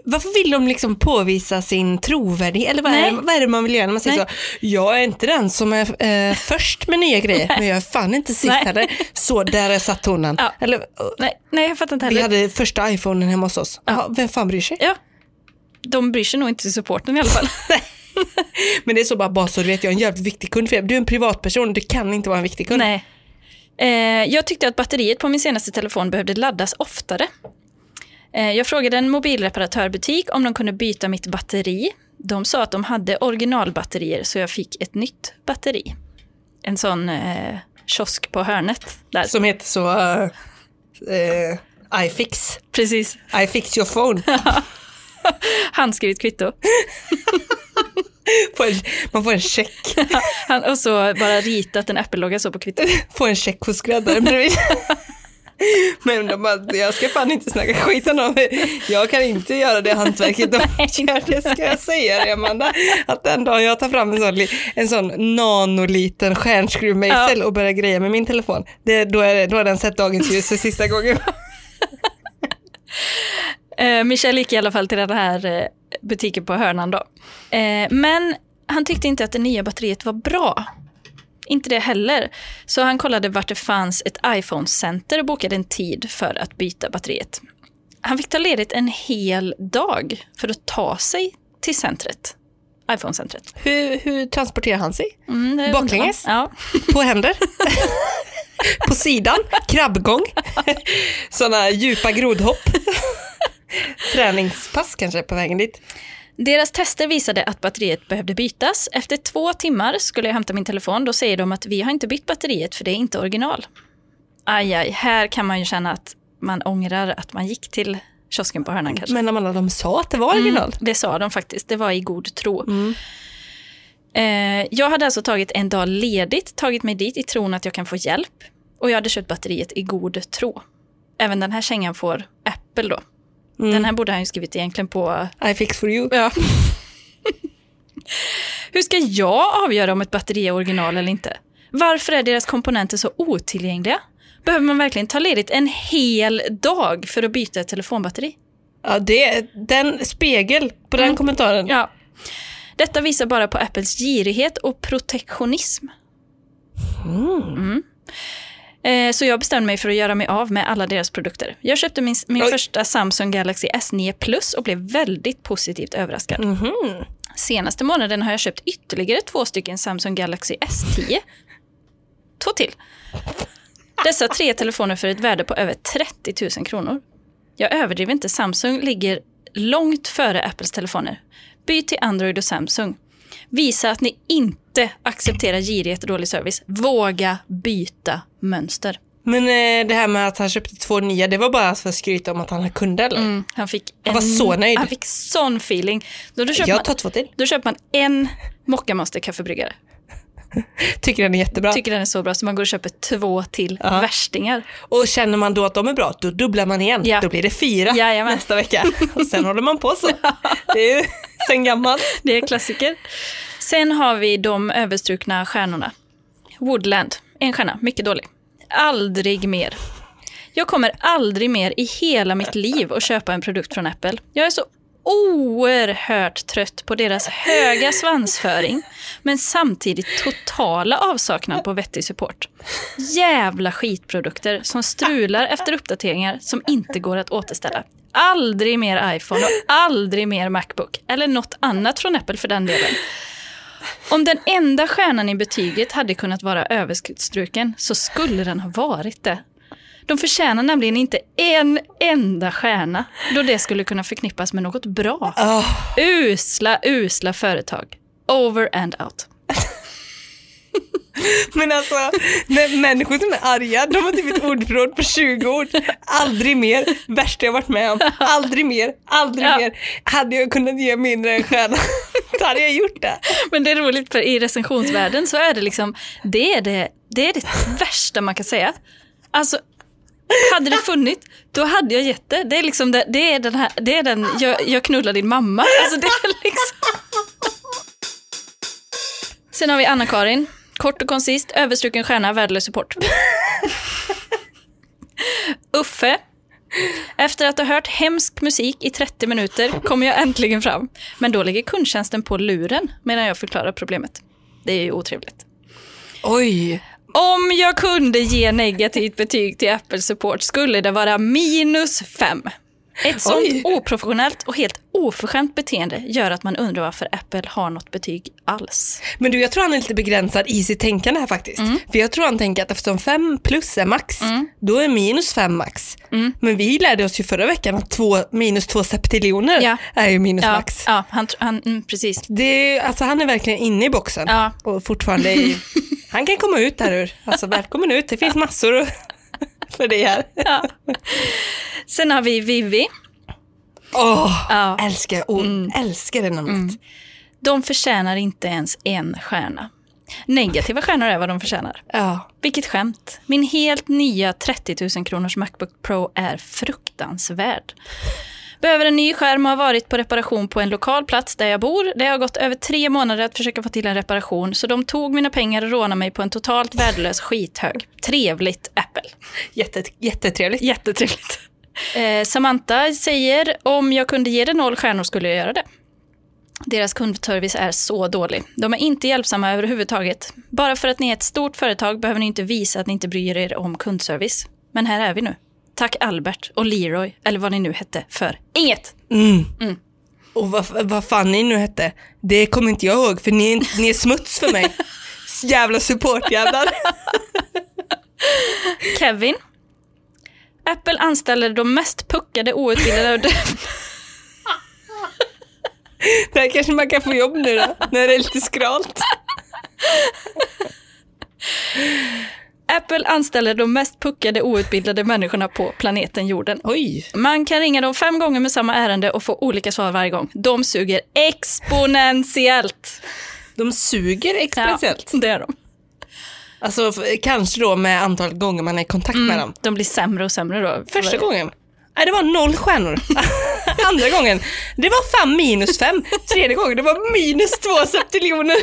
varför vill de liksom påvisa sin trovärdighet? Eller vad är, det, vad är det man vill göra när man säger Nej. så? Jag är inte den som är eh, först med nya grejer, men jag är fan inte sist heller. Så där är satt tonen. Ja. Eller, Nej, nej, jag fattar inte vi heller. hade första iPhonen hemma hos oss. Jaha, vem fan bryr sig? Ja. De bryr sig nog inte till supporten i alla fall. Men det är så bara, bara så du vet, jag är en jävligt viktig kund för er. Du är en privatperson, du kan inte vara en viktig kund. Nej. Eh, jag tyckte att batteriet på min senaste telefon behövde laddas oftare. Eh, jag frågade en mobilreparatörbutik om de kunde byta mitt batteri. De sa att de hade originalbatterier så jag fick ett nytt batteri. En sån eh, kiosk på hörnet. Där. Som heter så, uh, uh, iFix. Precis. I fix your phone. Handskrivet kvitto. Man får en check. Han, och så bara ritat en Apple-logga så på kvittot. Får en check hos skräddaren bredvid. Men de bara, jag ska fan inte snacka skit om dem. Jag kan inte göra det hantverket de gör, det ska jag säga dig Amanda. Att den dagen jag tar fram en sån, en sån nanoliten stjärnskruvmejsel och börjar greja med min telefon, det, då, är det, då har den sett dagens ljus för sista gången. Eh, Michel gick i alla fall till den här eh, butiken på hörnan då. Eh, men han tyckte inte att det nya batteriet var bra. Inte det heller. Så han kollade vart det fanns ett iPhone-center och bokade en tid för att byta batteriet. Han fick ta ledigt en hel dag för att ta sig till centret. iPhone-centret. Hur, hur transporterar han sig? Mm, Baklänges? Ja. På händer? På sidan? Krabbgång? Sådana djupa grodhopp? Träningspass kanske på vägen dit? Deras tester visade att batteriet behövde bytas. Efter två timmar skulle jag hämta min telefon. Då säger de att vi har inte bytt batteriet för det är inte original. Aj, aj, här kan man ju känna att man ångrar att man gick till kiosken på hörnan kanske. Men Amanda, de sa att det var original. Mm, det sa de faktiskt. Det var i god tro. Eh, jag hade alltså tagit en dag ledigt, tagit mig dit i tron att jag kan få hjälp. Och jag hade köpt batteriet i god tro. Även den här kängan får Apple då. Den här borde han ju skrivit egentligen på I fix for you. Ja. Hur ska jag avgöra om ett batteri är original eller inte? Varför är deras komponenter så otillgängliga? Behöver man verkligen ta ledigt en hel dag för att byta ett telefonbatteri? Ja, det, den spegel på den kommentaren. Ja. Detta visar bara på Apples girighet och protektionism. Mm. Eh, Så jag bestämde mig för att göra mig av med alla deras produkter. Jag köpte min, min Oj. första Samsung Galaxy S9 Plus och blev väldigt positivt överraskad. Mhm. Senaste månaden har jag köpt ytterligare två stycken Samsung Galaxy S10. Två till. Dessa tre telefoner för ett värde på över 30 000 kronor. Jag överdriver inte, Samsung ligger långt före Apples telefoner. Byt till Android och Samsung. Visa att ni inte accepterar girighet och dålig service. Våga byta mönster. Men eh, det här med att han köpte två nya, det var bara för att skryta om att han kunde eller? Mm, han fick Han var så nöjd. Han fick sån feeling. Då, då, köper Jag man, tar två till. då köper man en Mocca Master kaffebryggare. Tycker den är jättebra. tycker den är så bra så man går och köper två till Ja. värstingar. Och känner man då att de är bra, då dubblar man igen. Ja. Då blir det fyra Jajamän. nästa vecka. Och sen håller man på så. Det är ju sen gammalt. Det är klassiker. Sen har vi de överstrukna stjärnorna. Woodland, en stjärna, mycket dålig. Aldrig mer. Jag kommer aldrig mer i hela mitt liv att köpa en produkt från Apple. Jag är så oerhört trött på deras höga svansföring, men samtidigt totala avsaknad på vettig support. Jävla skitprodukter som strular efter uppdateringar som inte går att återställa. Aldrig mer iPhone och aldrig mer Macbook, eller något annat från Apple för den delen. Om den enda stjärnan i betyget hade kunnat vara överstruken så skulle den ha varit det. De förtjänar nämligen inte en enda stjärna, då det skulle kunna förknippas med något bra. Ah, Usla, usla företag. Over and out. men alltså, när människor som är arga, de har typ ett ordförråd på 20 ord. Aldrig mer, värsta jag varit med om. Aldrig mer, aldrig Ja. mer. Hade jag kunnat ge mindre än stjärna, då hade jag gjort det. Men det är roligt, för i recensionsvärlden så är det liksom, det är det, det, är det värsta man kan säga. Alltså, hade det funnits, då hade jag gett det. Det är liksom det, det är den här, det är den, jag, jag knullar din mamma. Alltså det är liksom... Sen har vi Anna-Karin. Kort och koncist, överstruken stjärna, värdelös support. Uffe, Efter att ha hört hemsk musik i 30 minuter kommer jag äntligen fram. Men då ligger kundtjänsten på luren medan jag förklarar problemet. Det är ju otrevligt. Oj. Om jag kunde ge negativt betyg till Apple Support skulle det vara minus 5. Ett sånt Oj. oprofessionellt och helt oförskämt beteende gör att man undrar varför Apple har något betyg alls. Men du, jag tror han är lite begränsad i sitt tänkande här faktiskt. För jag tror han tänker att eftersom 5 plus är max, då är minus 5 max. Men vi lärde oss ju förra veckan att två, minus 2 septiljoner Ja. är ju minus Ja, max. ja han, han, mm, precis. Det alltså han är verkligen inne i boxen Ja. och fortfarande i, han kan komma ut här ur. Alltså välkommen ut, det finns massor att- för det här. Ja. Sen har vi Vivi. Åh, Ja. älskar, oh, älskar det namnet. De förtjänar inte ens en stjärna. Negativa stjärnor är vad de förtjänar. Ja. Vilket skämt. Min helt nya 30 000 kronors Macbook Pro är fruktansvärd. Behöver en ny skärm och har varit på reparation på en lokal plats där jag bor. Det har gått över tre månader att försöka få till en reparation, så de tog mina pengar och rånade mig på en totalt värdelös skithög. Trevligt, Apple. Jätte, jättetrevligt. Jättetrevligt. Eh, Samantha säger, om jag kunde ge det noll stjärnor skulle jag göra det. Deras kundservice är så dålig. De är inte hjälpsamma överhuvudtaget. Bara för att ni är ett stort företag behöver ni inte visa att ni inte bryr er om kundservice. Men här är vi nu. Tack Albert och Leroy, eller vad ni nu hette, för inget. Mm. Och vad, vad fan ni nu hette, det kommer inte jag ihåg för ni är, ni är smuts för mig. Jävla supportjävlar. Kevin. Apple anställer de mest puckade outbildade Där kanske man kan få jobb nu då, när det är lite skralt. Apple anställer de mest puckade outbildade människorna på planeten jorden. Oj. Man kan ringa dem fem gånger med samma ärende och få olika svar varje gång. De suger exponentiellt. De suger exponentiellt. Ja, det är de. Alltså kanske då med antalet gånger man är i kontakt med dem. De blir sämre och sämre då. Första gången, nej det var noll stjärnor. Andra gången, det var fan minus fem. Tredje gången, det var minus två septiljoner.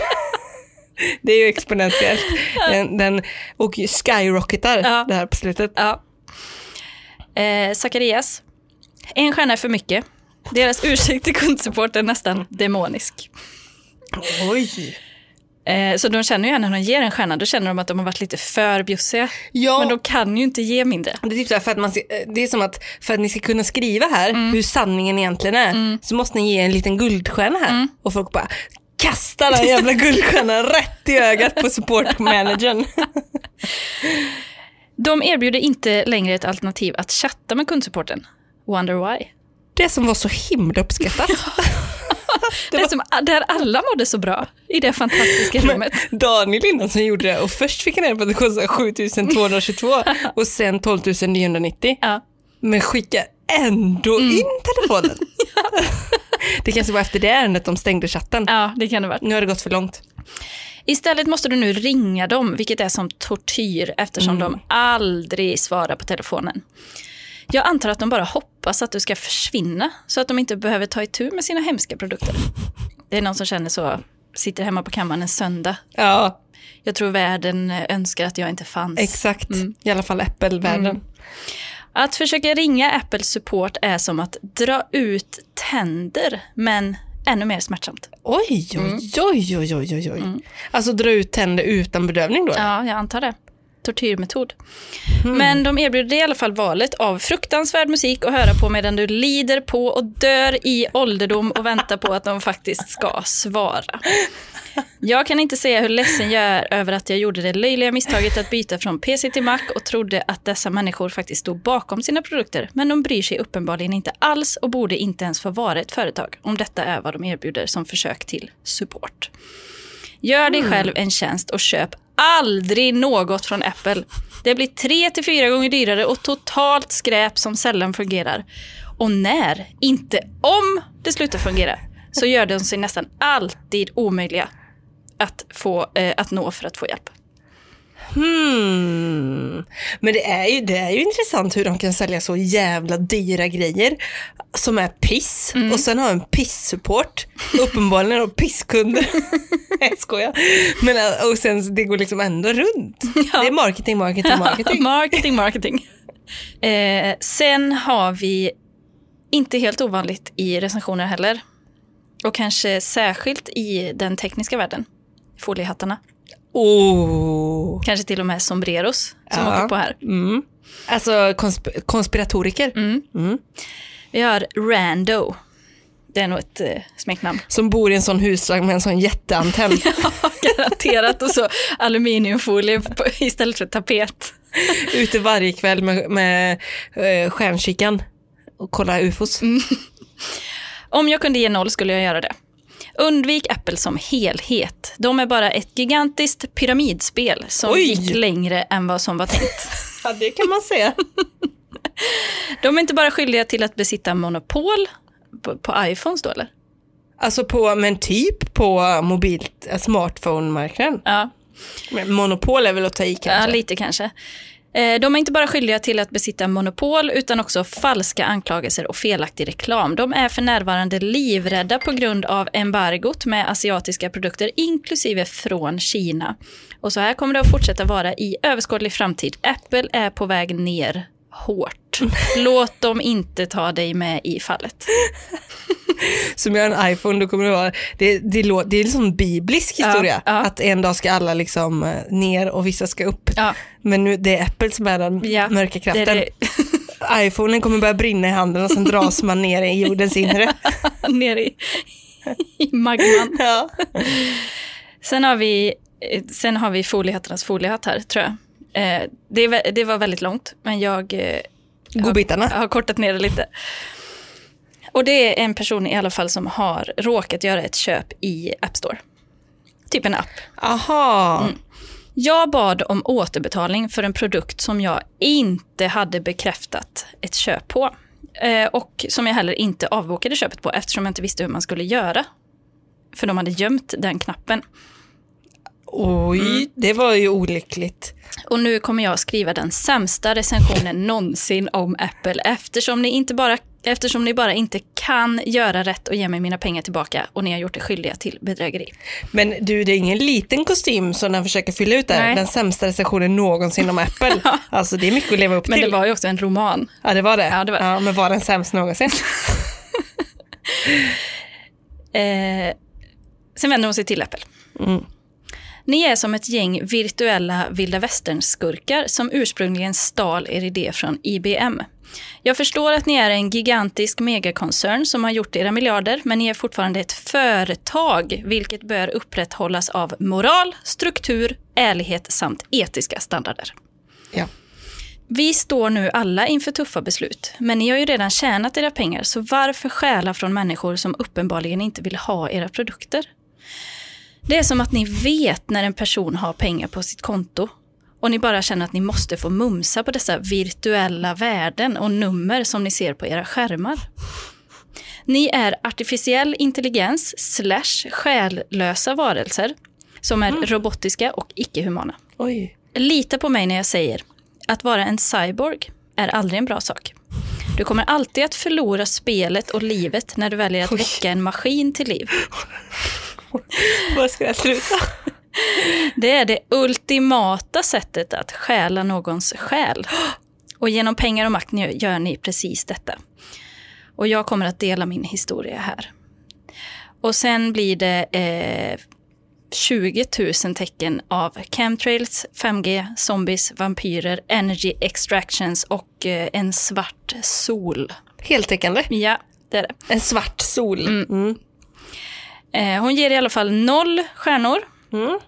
Det är ju exponentiellt. Den, den och skyrocketar Ja. det här på slutet. Ja. Eh, Zacharias. En stjärna är för mycket. Deras ursäkt till kundsupport är nästan demonisk. Oj. Eh, så de känner ju när de ger en stjärna, då känner de att de har varit lite för bjussiga. Ja. Men de kan ju inte ge mindre. Det är, typ så för att man, ska- det är som att för att ni ska kunna skriva här Mm. hur sanningen egentligen är så måste ni ge en liten guldstjärna här. Mm. Och folk bara kastar den jävla guldstjärnan rätt i ögat på supportmanagern. De erbjuder inte längre ett alternativ att chatta med kundsupporten. Wonder why? Det som var så himla uppskattat. Det är som, där alla mådde så bra i det fantastiska rummet. Daniel innan som gjorde det och först fick han reda på att det kostade 7222 och sen 12 990. Ja. Men skicka ändå Mm. in telefonen. det kanske var efter det ärendet de stängde chatten. ja, det kan det vara. Nu har det gått för långt. Istället måste du nu ringa dem, vilket är som tortyr eftersom de aldrig svarar på telefonen. Jag antar att de bara hoppas att du ska försvinna så att de inte behöver ta itu med sina hemska produkter. Det är någon som känner så, sitter hemma på kammaren en söndag. Ja, Jag tror världen önskar att jag inte fanns. exakt. Mm. I alla fall Apple-världen. Att försöka ringa Apple support är som att dra ut tänder, men ännu mer smärtsamt. Oj, Mm. oj, oj, oj, oj, oj, oj. Alltså dra ut tänder utan bedövning då? Ja, jag antar det. Tortyrmetod. Men de erbjuder dig i alla fall valet av fruktansvärd musik att höra på medan du lider på och dör i ålderdom och väntar på att de faktiskt ska svara. Jag kan inte säga hur ledsen jag är över att jag gjorde det löjliga misstaget att byta från PC till Mac och trodde att dessa människor faktiskt stod bakom sina produkter. Men de bryr sig uppenbarligen inte alls och borde inte ens få vara ett företag om detta är vad de erbjuder som försök till support. Gör dig själv en tjänst och köp aldrig något från Apple. Det blir tre till fyra gånger dyrare och totalt skräp som sällan fungerar. Och när, inte om det slutar fungera, så gör de sig nästan alltid omöjliga att, få, eh, att nå för att få hjälp. Hmm. Men det är, ju, det är ju intressant hur de kan sälja så jävla dyra grejer som är piss Mm. och sen ha en piss-support. Uppenbarligen då pisskunder. Jag skojar. Men, äh, och sen det går liksom ändå runt. Det är marketing, marketing, marketing. marketing, marketing. Eh, sen har vi, inte helt ovanligt i recensioner heller, och kanske särskilt i den tekniska världen, foliehattarna. Oh. Kanske till och med sombreros som Ja. åker på här. Mm. Alltså konsp- konspiratoriker Mm. Mm. Vi har Rando. Det är nog ett eh, smeknamn. som bor i en sån husvagn med en sån jätteantenn. Garanterat. Och så aluminiumfolie på, istället för tapet. Ute varje kväll med, med eh, stjärnkikaren och kolla ufos. Om jag kunde ge noll skulle jag göra det. Undvik Apple som helhet. De är bara ett gigantiskt pyramidspel som Oj! gick längre än vad som var tänkt. Ja, det kan man säga. De är inte bara skyldiga till att besitta monopol på, på iPhones då eller? Alltså på, men typ på mobil, äh, smartphone-marknaden. Ja, Monopol är väl att ta i ja kanske? lite kanske. Eh, de är inte bara skyldiga till att besitta monopol utan också falska anklagelser och felaktig reklam. De är för närvarande livrädda på grund av embargot med asiatiska produkter, inklusive från Kina. Och så här kommer det att fortsätta vara i överskådlig framtid. Apple är på väg ner hårt. Låt dem inte ta dig med i fallet. Som gör en iPhone, då kommer det vara, det, det, lå- det är en sån biblisk Ja, historia. ja. Att en dag ska alla liksom eh, ner och vissa ska upp. Ja, Men nu, det är Apple som är den ja, mörka det kraften. det. iPhonen kommer börja brinna i handen och sen dras man ner i jordens inre. ner i, i magman. Ja. Sen har vi, eh, sen har vi foliehattarnas foliehatt här, tror jag. Eh, det, det var väldigt långt, men jag eh, Godbitarna. har kortat ner det lite. Och det är en person i alla fall som har råkat göra ett köp i App Store. Typ en app. Aha. Mm. Jag bad om återbetalning för en produkt som jag inte hade bekräftat ett köp på. Eh, och som jag heller inte avbokade köpet på eftersom jag inte visste hur man skulle göra. För de hade gömt den knappen. Oj, Mm. det var ju olyckligt. Och nu kommer jag skriva den sämsta recensionen någonsin om Apple eftersom ni, inte bara, eftersom ni bara inte kan göra rätt och ge mig mina pengar tillbaka och ni har gjort er skyldiga till bedrägeri. Men du, det är ingen liten kostym som den försöker fylla ut där. Nej. Den sämsta recensionen någonsin om Apple. Alltså det är mycket att leva upp Men till. det var ju också en roman. Ja, det var det. Ja, det var det. Ja, men var den sämst någonsin? Eh, sen vänder hon sig till Apple. Mm. Ni är som ett gäng virtuella vilda västern-skurkar som ursprungligen stal er idé från IBM. Jag förstår att ni är en gigantisk megakoncern som har gjort era miljarder, men ni är fortfarande ett företag, vilket bör upprätthållas av moral, struktur, ärlighet samt etiska standarder. Ja. Vi står nu alla inför tuffa beslut, men ni har ju redan tjänat era pengar, så varför stjäla från människor som uppenbarligen inte vill ha era produkter? Det är som att ni vet när en person har pengar på sitt konto och ni bara känner att ni måste få mumsa på dessa virtuella värden och nummer som ni ser på era skärmar. Ni är artificiell intelligens slash själlösa varelser som är robotiska och icke-humana. Oj. Lita på mig när jag säger att vara en cyborg är aldrig en bra sak. Du kommer alltid att förlora spelet och livet när du väljer att Oj. väcka en maskin till liv. Var ska jag sluta? Det är det ultimata sättet att stjäla någons själ. Och genom pengar och makt gör ni precis detta. Och jag kommer att dela min historia här. Och sen blir det eh, 20 000 tecken av chemtrails, 5G, zombies, vampyrer, energy extractions och eh, en svart sol. Heltäckande. Ja, det är det. En svart sol. Mm. Eh, hon ger i alla fall noll stjärnor Mm.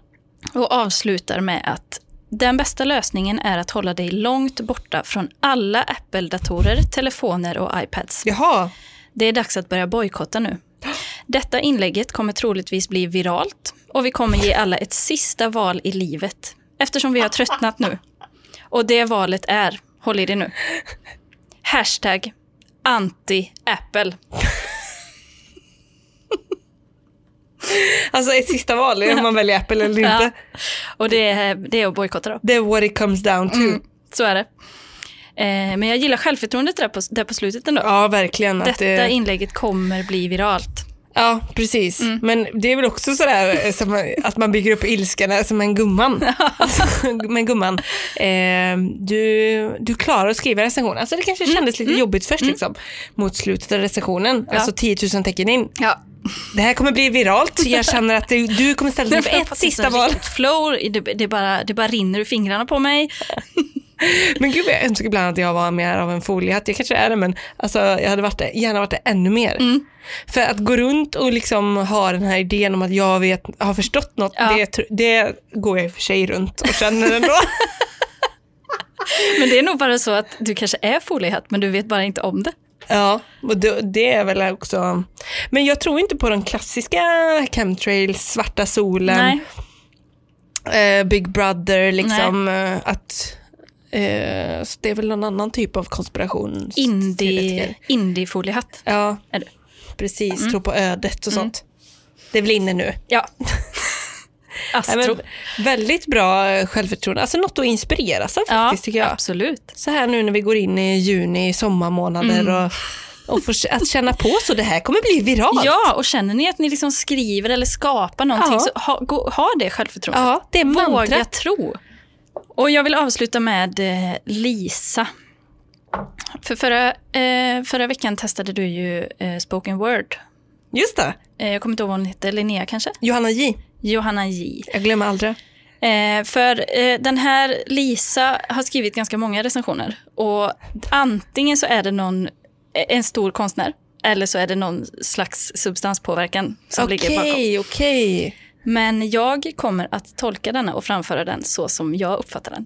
och avslutar med att den bästa lösningen är att hålla dig långt borta från alla Apple-datorer, telefoner och iPads. Jaha. Det är dags att börja bojkotta nu. Detta inlägget kommer troligtvis bli viralt och vi kommer ge alla ett sista val i livet eftersom vi har tröttnat nu. Och det valet är, håll i det nu, hashtag anti-Apple. Alltså ett sista val är om man väljer Apple eller Ja. inte. Och det är, det är att bojkotta då. Det är what it comes down to. Mm, så är det. Eh, men jag gillar självförtroendet där på, där på slutet ändå. Ja, verkligen. Att Detta det, inlägget kommer bli viralt. Ja, precis. Men det är väl också sådär eh, att man bygger upp ilskan som en gumman. Men gumman, eh, du, du klarar att skriva recension. Alltså det kanske kändes lite jobbigt först liksom, mot slutet av recensionen, alltså 10 000 tecken in. Ja. Det här kommer bli viralt. Jag känner att du, du kommer ställa dig för ett sista val. Flow, det, det, bara, det bara rinner ur fingrarna på mig. Men gud jag önskar ibland att jag var mer av en foliehatt. Jag kanske är det men alltså, jag hade varit det, gärna varit det ännu mer. Mm. För att gå runt och liksom ha den här idén om att jag vet, har förstått något, Ja. det, det går jag i och för sig runt och känner ändå. Men det är nog bara så att du kanske är foliehatt men du vet bara inte om det. Ja, och det, är väl också... Men jag tror inte på den klassiska chemtrails, svarta solen, Nej. eh, Big Brother, liksom eh, att... Eh, så det är väl någon annan typ av konspiration. Indie, indie-foliehatt Ja, precis. Tro på ödet och sånt. Det är väl inne nu. Ja. Nej, Astro. men, väldigt bra eh, självförtroende. Alltså något att inspireras av faktiskt tycker jag. absolut. Så här nu när vi går in i juni, sommarmånader och, och får, att känna på så det här kommer bli viralt. Ja, och känner ni att ni liksom skriver eller skapar någonting Ja. så ha, gå, ha det självförtroendet. Ja, det är Våga mantrat. tro. Och jag vill avsluta med eh, Lisa. För förra, eh, förra veckan testade du ju eh, spoken word. Just det. Eh, jag kommer inte ihåg vad hon hette, Linnea kanske? Johanna J. Johanna J. Jag glömmer aldrig. Eh, för eh, den här Lisa har skrivit ganska många recensioner. Och antingen så är det någon, en stor konstnär, eller så är det någon slags substanspåverkan som ligger bakom. Okej, okej. Men jag kommer att tolka denna och framföra den så som jag uppfattar den.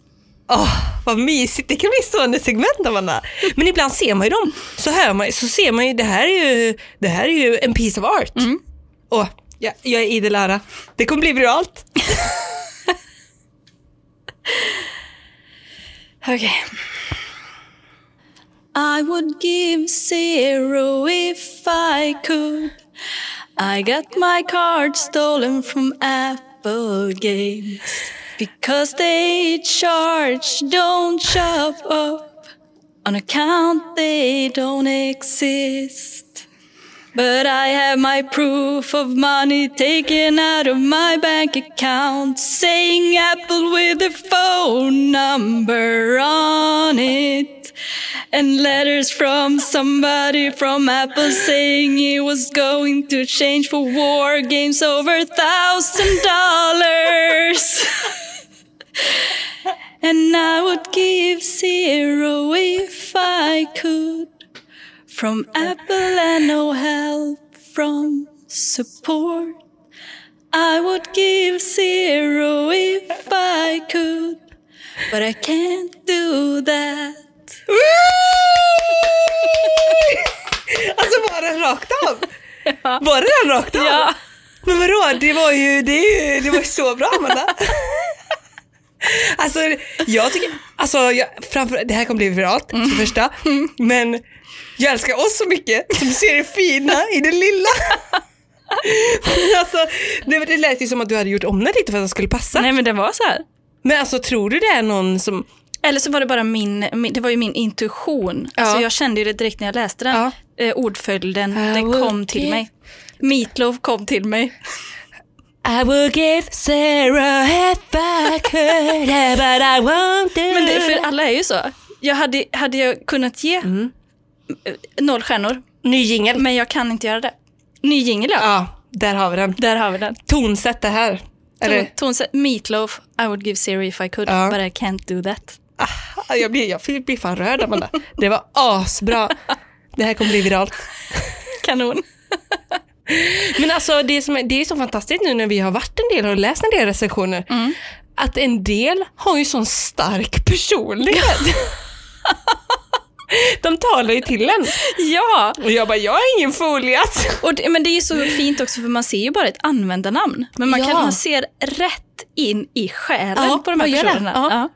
Åh, vad mysigt. Det kan bli stående segment Amanda. Men ibland ser man ju dem. Så hör man så ser man ju, det här är ju, det här är ju en piece of art. Och ja, jag är idel ära. Det kommer bli viralt. Okej. I would give zero if I could. I got my card stolen from Apple Games. Because they charge, don't shop up. On account they don't exist. But I have my proof of money taken out of my bank account, saying Apple with a phone number on it. And letters from somebody from Apple saying he was going to change for war games over a thousand dollars. And I would give zero if I could from Apple and no help from support. I would give zero if I could, but I can't do that. alltså var den rakt av? Var det den rakt av? Ja. Men vadå, det var ju, det, ju- det var ju så bra Amanda. Alltså jag tycker, alltså jag, framför, det här kommer bli viralt för det första, men jag älskar oss så mycket som ser det fina i det lilla. Alltså, det, det lät ju som att du hade gjort om den lite för att den skulle passa. Nej men det var så här. Men alltså tror du det är någon som, Eller så var det bara min, min det var ju min intuition. Ja. Så jag kände ju det direkt när jag läste den. Ja. Eh, ordföljden, I den kom till give- mig. Meatloaf kom till mig. I will give Sarah if I could, but I won't do Men det, för alla är ju så. Jag hade, hade jag kunnat ge Mm. Eh, noll stjärnor, Ny jingel. men jag kan inte göra det. Ny jingel ja. Ja, där har vi den. Där har vi den. Tonsätt det här. Ton, tonsätt, meatloaf, I would give zero if I could, Ja. but I can't do that. ah, jag, blir, jag blir fan rörd Amanda. Det var asbra. Det här kommer bli viralt. Kanon. Men alltså det, som är, det är så fantastiskt nu när vi har varit en del och läst en del recensioner. Att en del har ju sån stark personlighet. De talar ju till en. Ja, Och jag bara, jag är ingen foliat. och det, men det är ju så fint också för man ser ju bara ett användarnamn. Men man, Ja. kan, man ser rätt in i själen Ja, på de här personerna. Ja. Ja.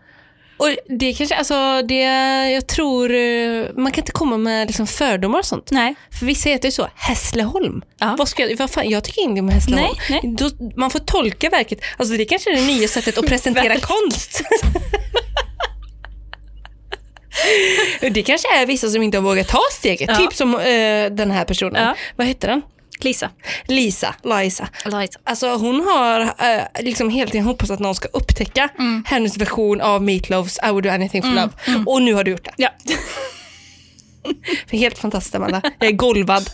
Och det kanske, alltså det, jag tror, eh, man kan inte komma med liksom fördomar och sånt. Nej. För vissa heter ju så, Hässleholm. Ja. Vad ska jag, vad fan, jag tycker inte om Hässleholm. Nej, nej. Då, man får tolka verket. Alltså det kanske är det nya sättet att presentera konst. Det kanske är vissa som inte har vågat ta steget. Ja. Typ som eh, den här personen. Ja. Vad heter den? Lisa. Lisa, Liza. Liza. Alltså hon har eh, liksom hela tiden hoppats att någon ska upptäcka Mm. hennes version av Meatloafs I would do anything for love. Och nu har du gjort det. Ja. Helt fantastiskt Amanda. Jag är golvad.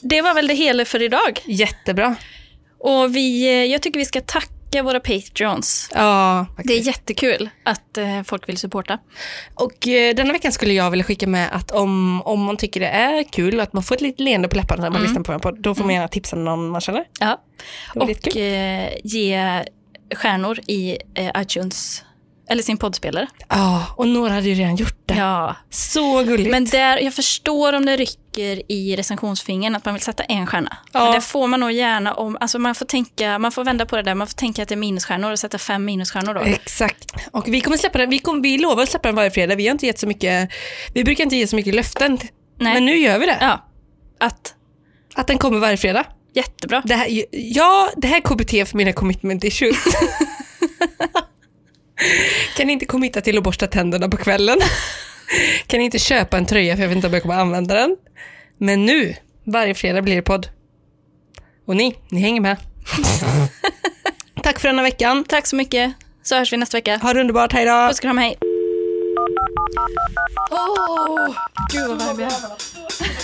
Det var väl det hela för idag. Jättebra. Och vi, eh, jag tycker vi ska tacka våra patreons. Ja, Det är jättekul att eh, folk vill supporta. Och eh, denna veckan skulle jag vilja skicka med att om, om man tycker det är kul och att man får ett litet leende på läpparna när man lyssnar på en podd, då får man gärna tipsa någon man känner. Ja. Och eh, ge stjärnor i eh, iTunes, eller sin poddspelare. Ja, och några hade ju redan gjort det. Ja. Så gulligt. Men där, jag förstår om det rycker i recensionsfingern att man vill sätta en stjärna. Ja. Men det får man nog gärna om, alltså man får tänka, man får vända på det där, man får tänka att det är minusstjärnor och sätta fem minusstjärnor då. Exakt. Och vi kommer släppa den, vi, kommer, vi lovar att släppa den varje fredag. Vi har inte gett så mycket, vi brukar inte ge så mycket löften. Nej. Men nu gör vi det. Ja. Att, Att den kommer varje fredag. jättebra. Det här, ja, det här är KBT för mina commitment issues. kan inte committa till att borsta tänderna på kvällen. kan inte köpa en tröja för jag vet inte om jag kommer använda den. Men nu, varje fredag blir det podd. Och ni, ni hänger med. Tack för denna veckan. Tack så mycket, så hörs vi nästa vecka. Ha det underbart, hej då. Puss och kram, hej. Åh, gud vad varm jag är.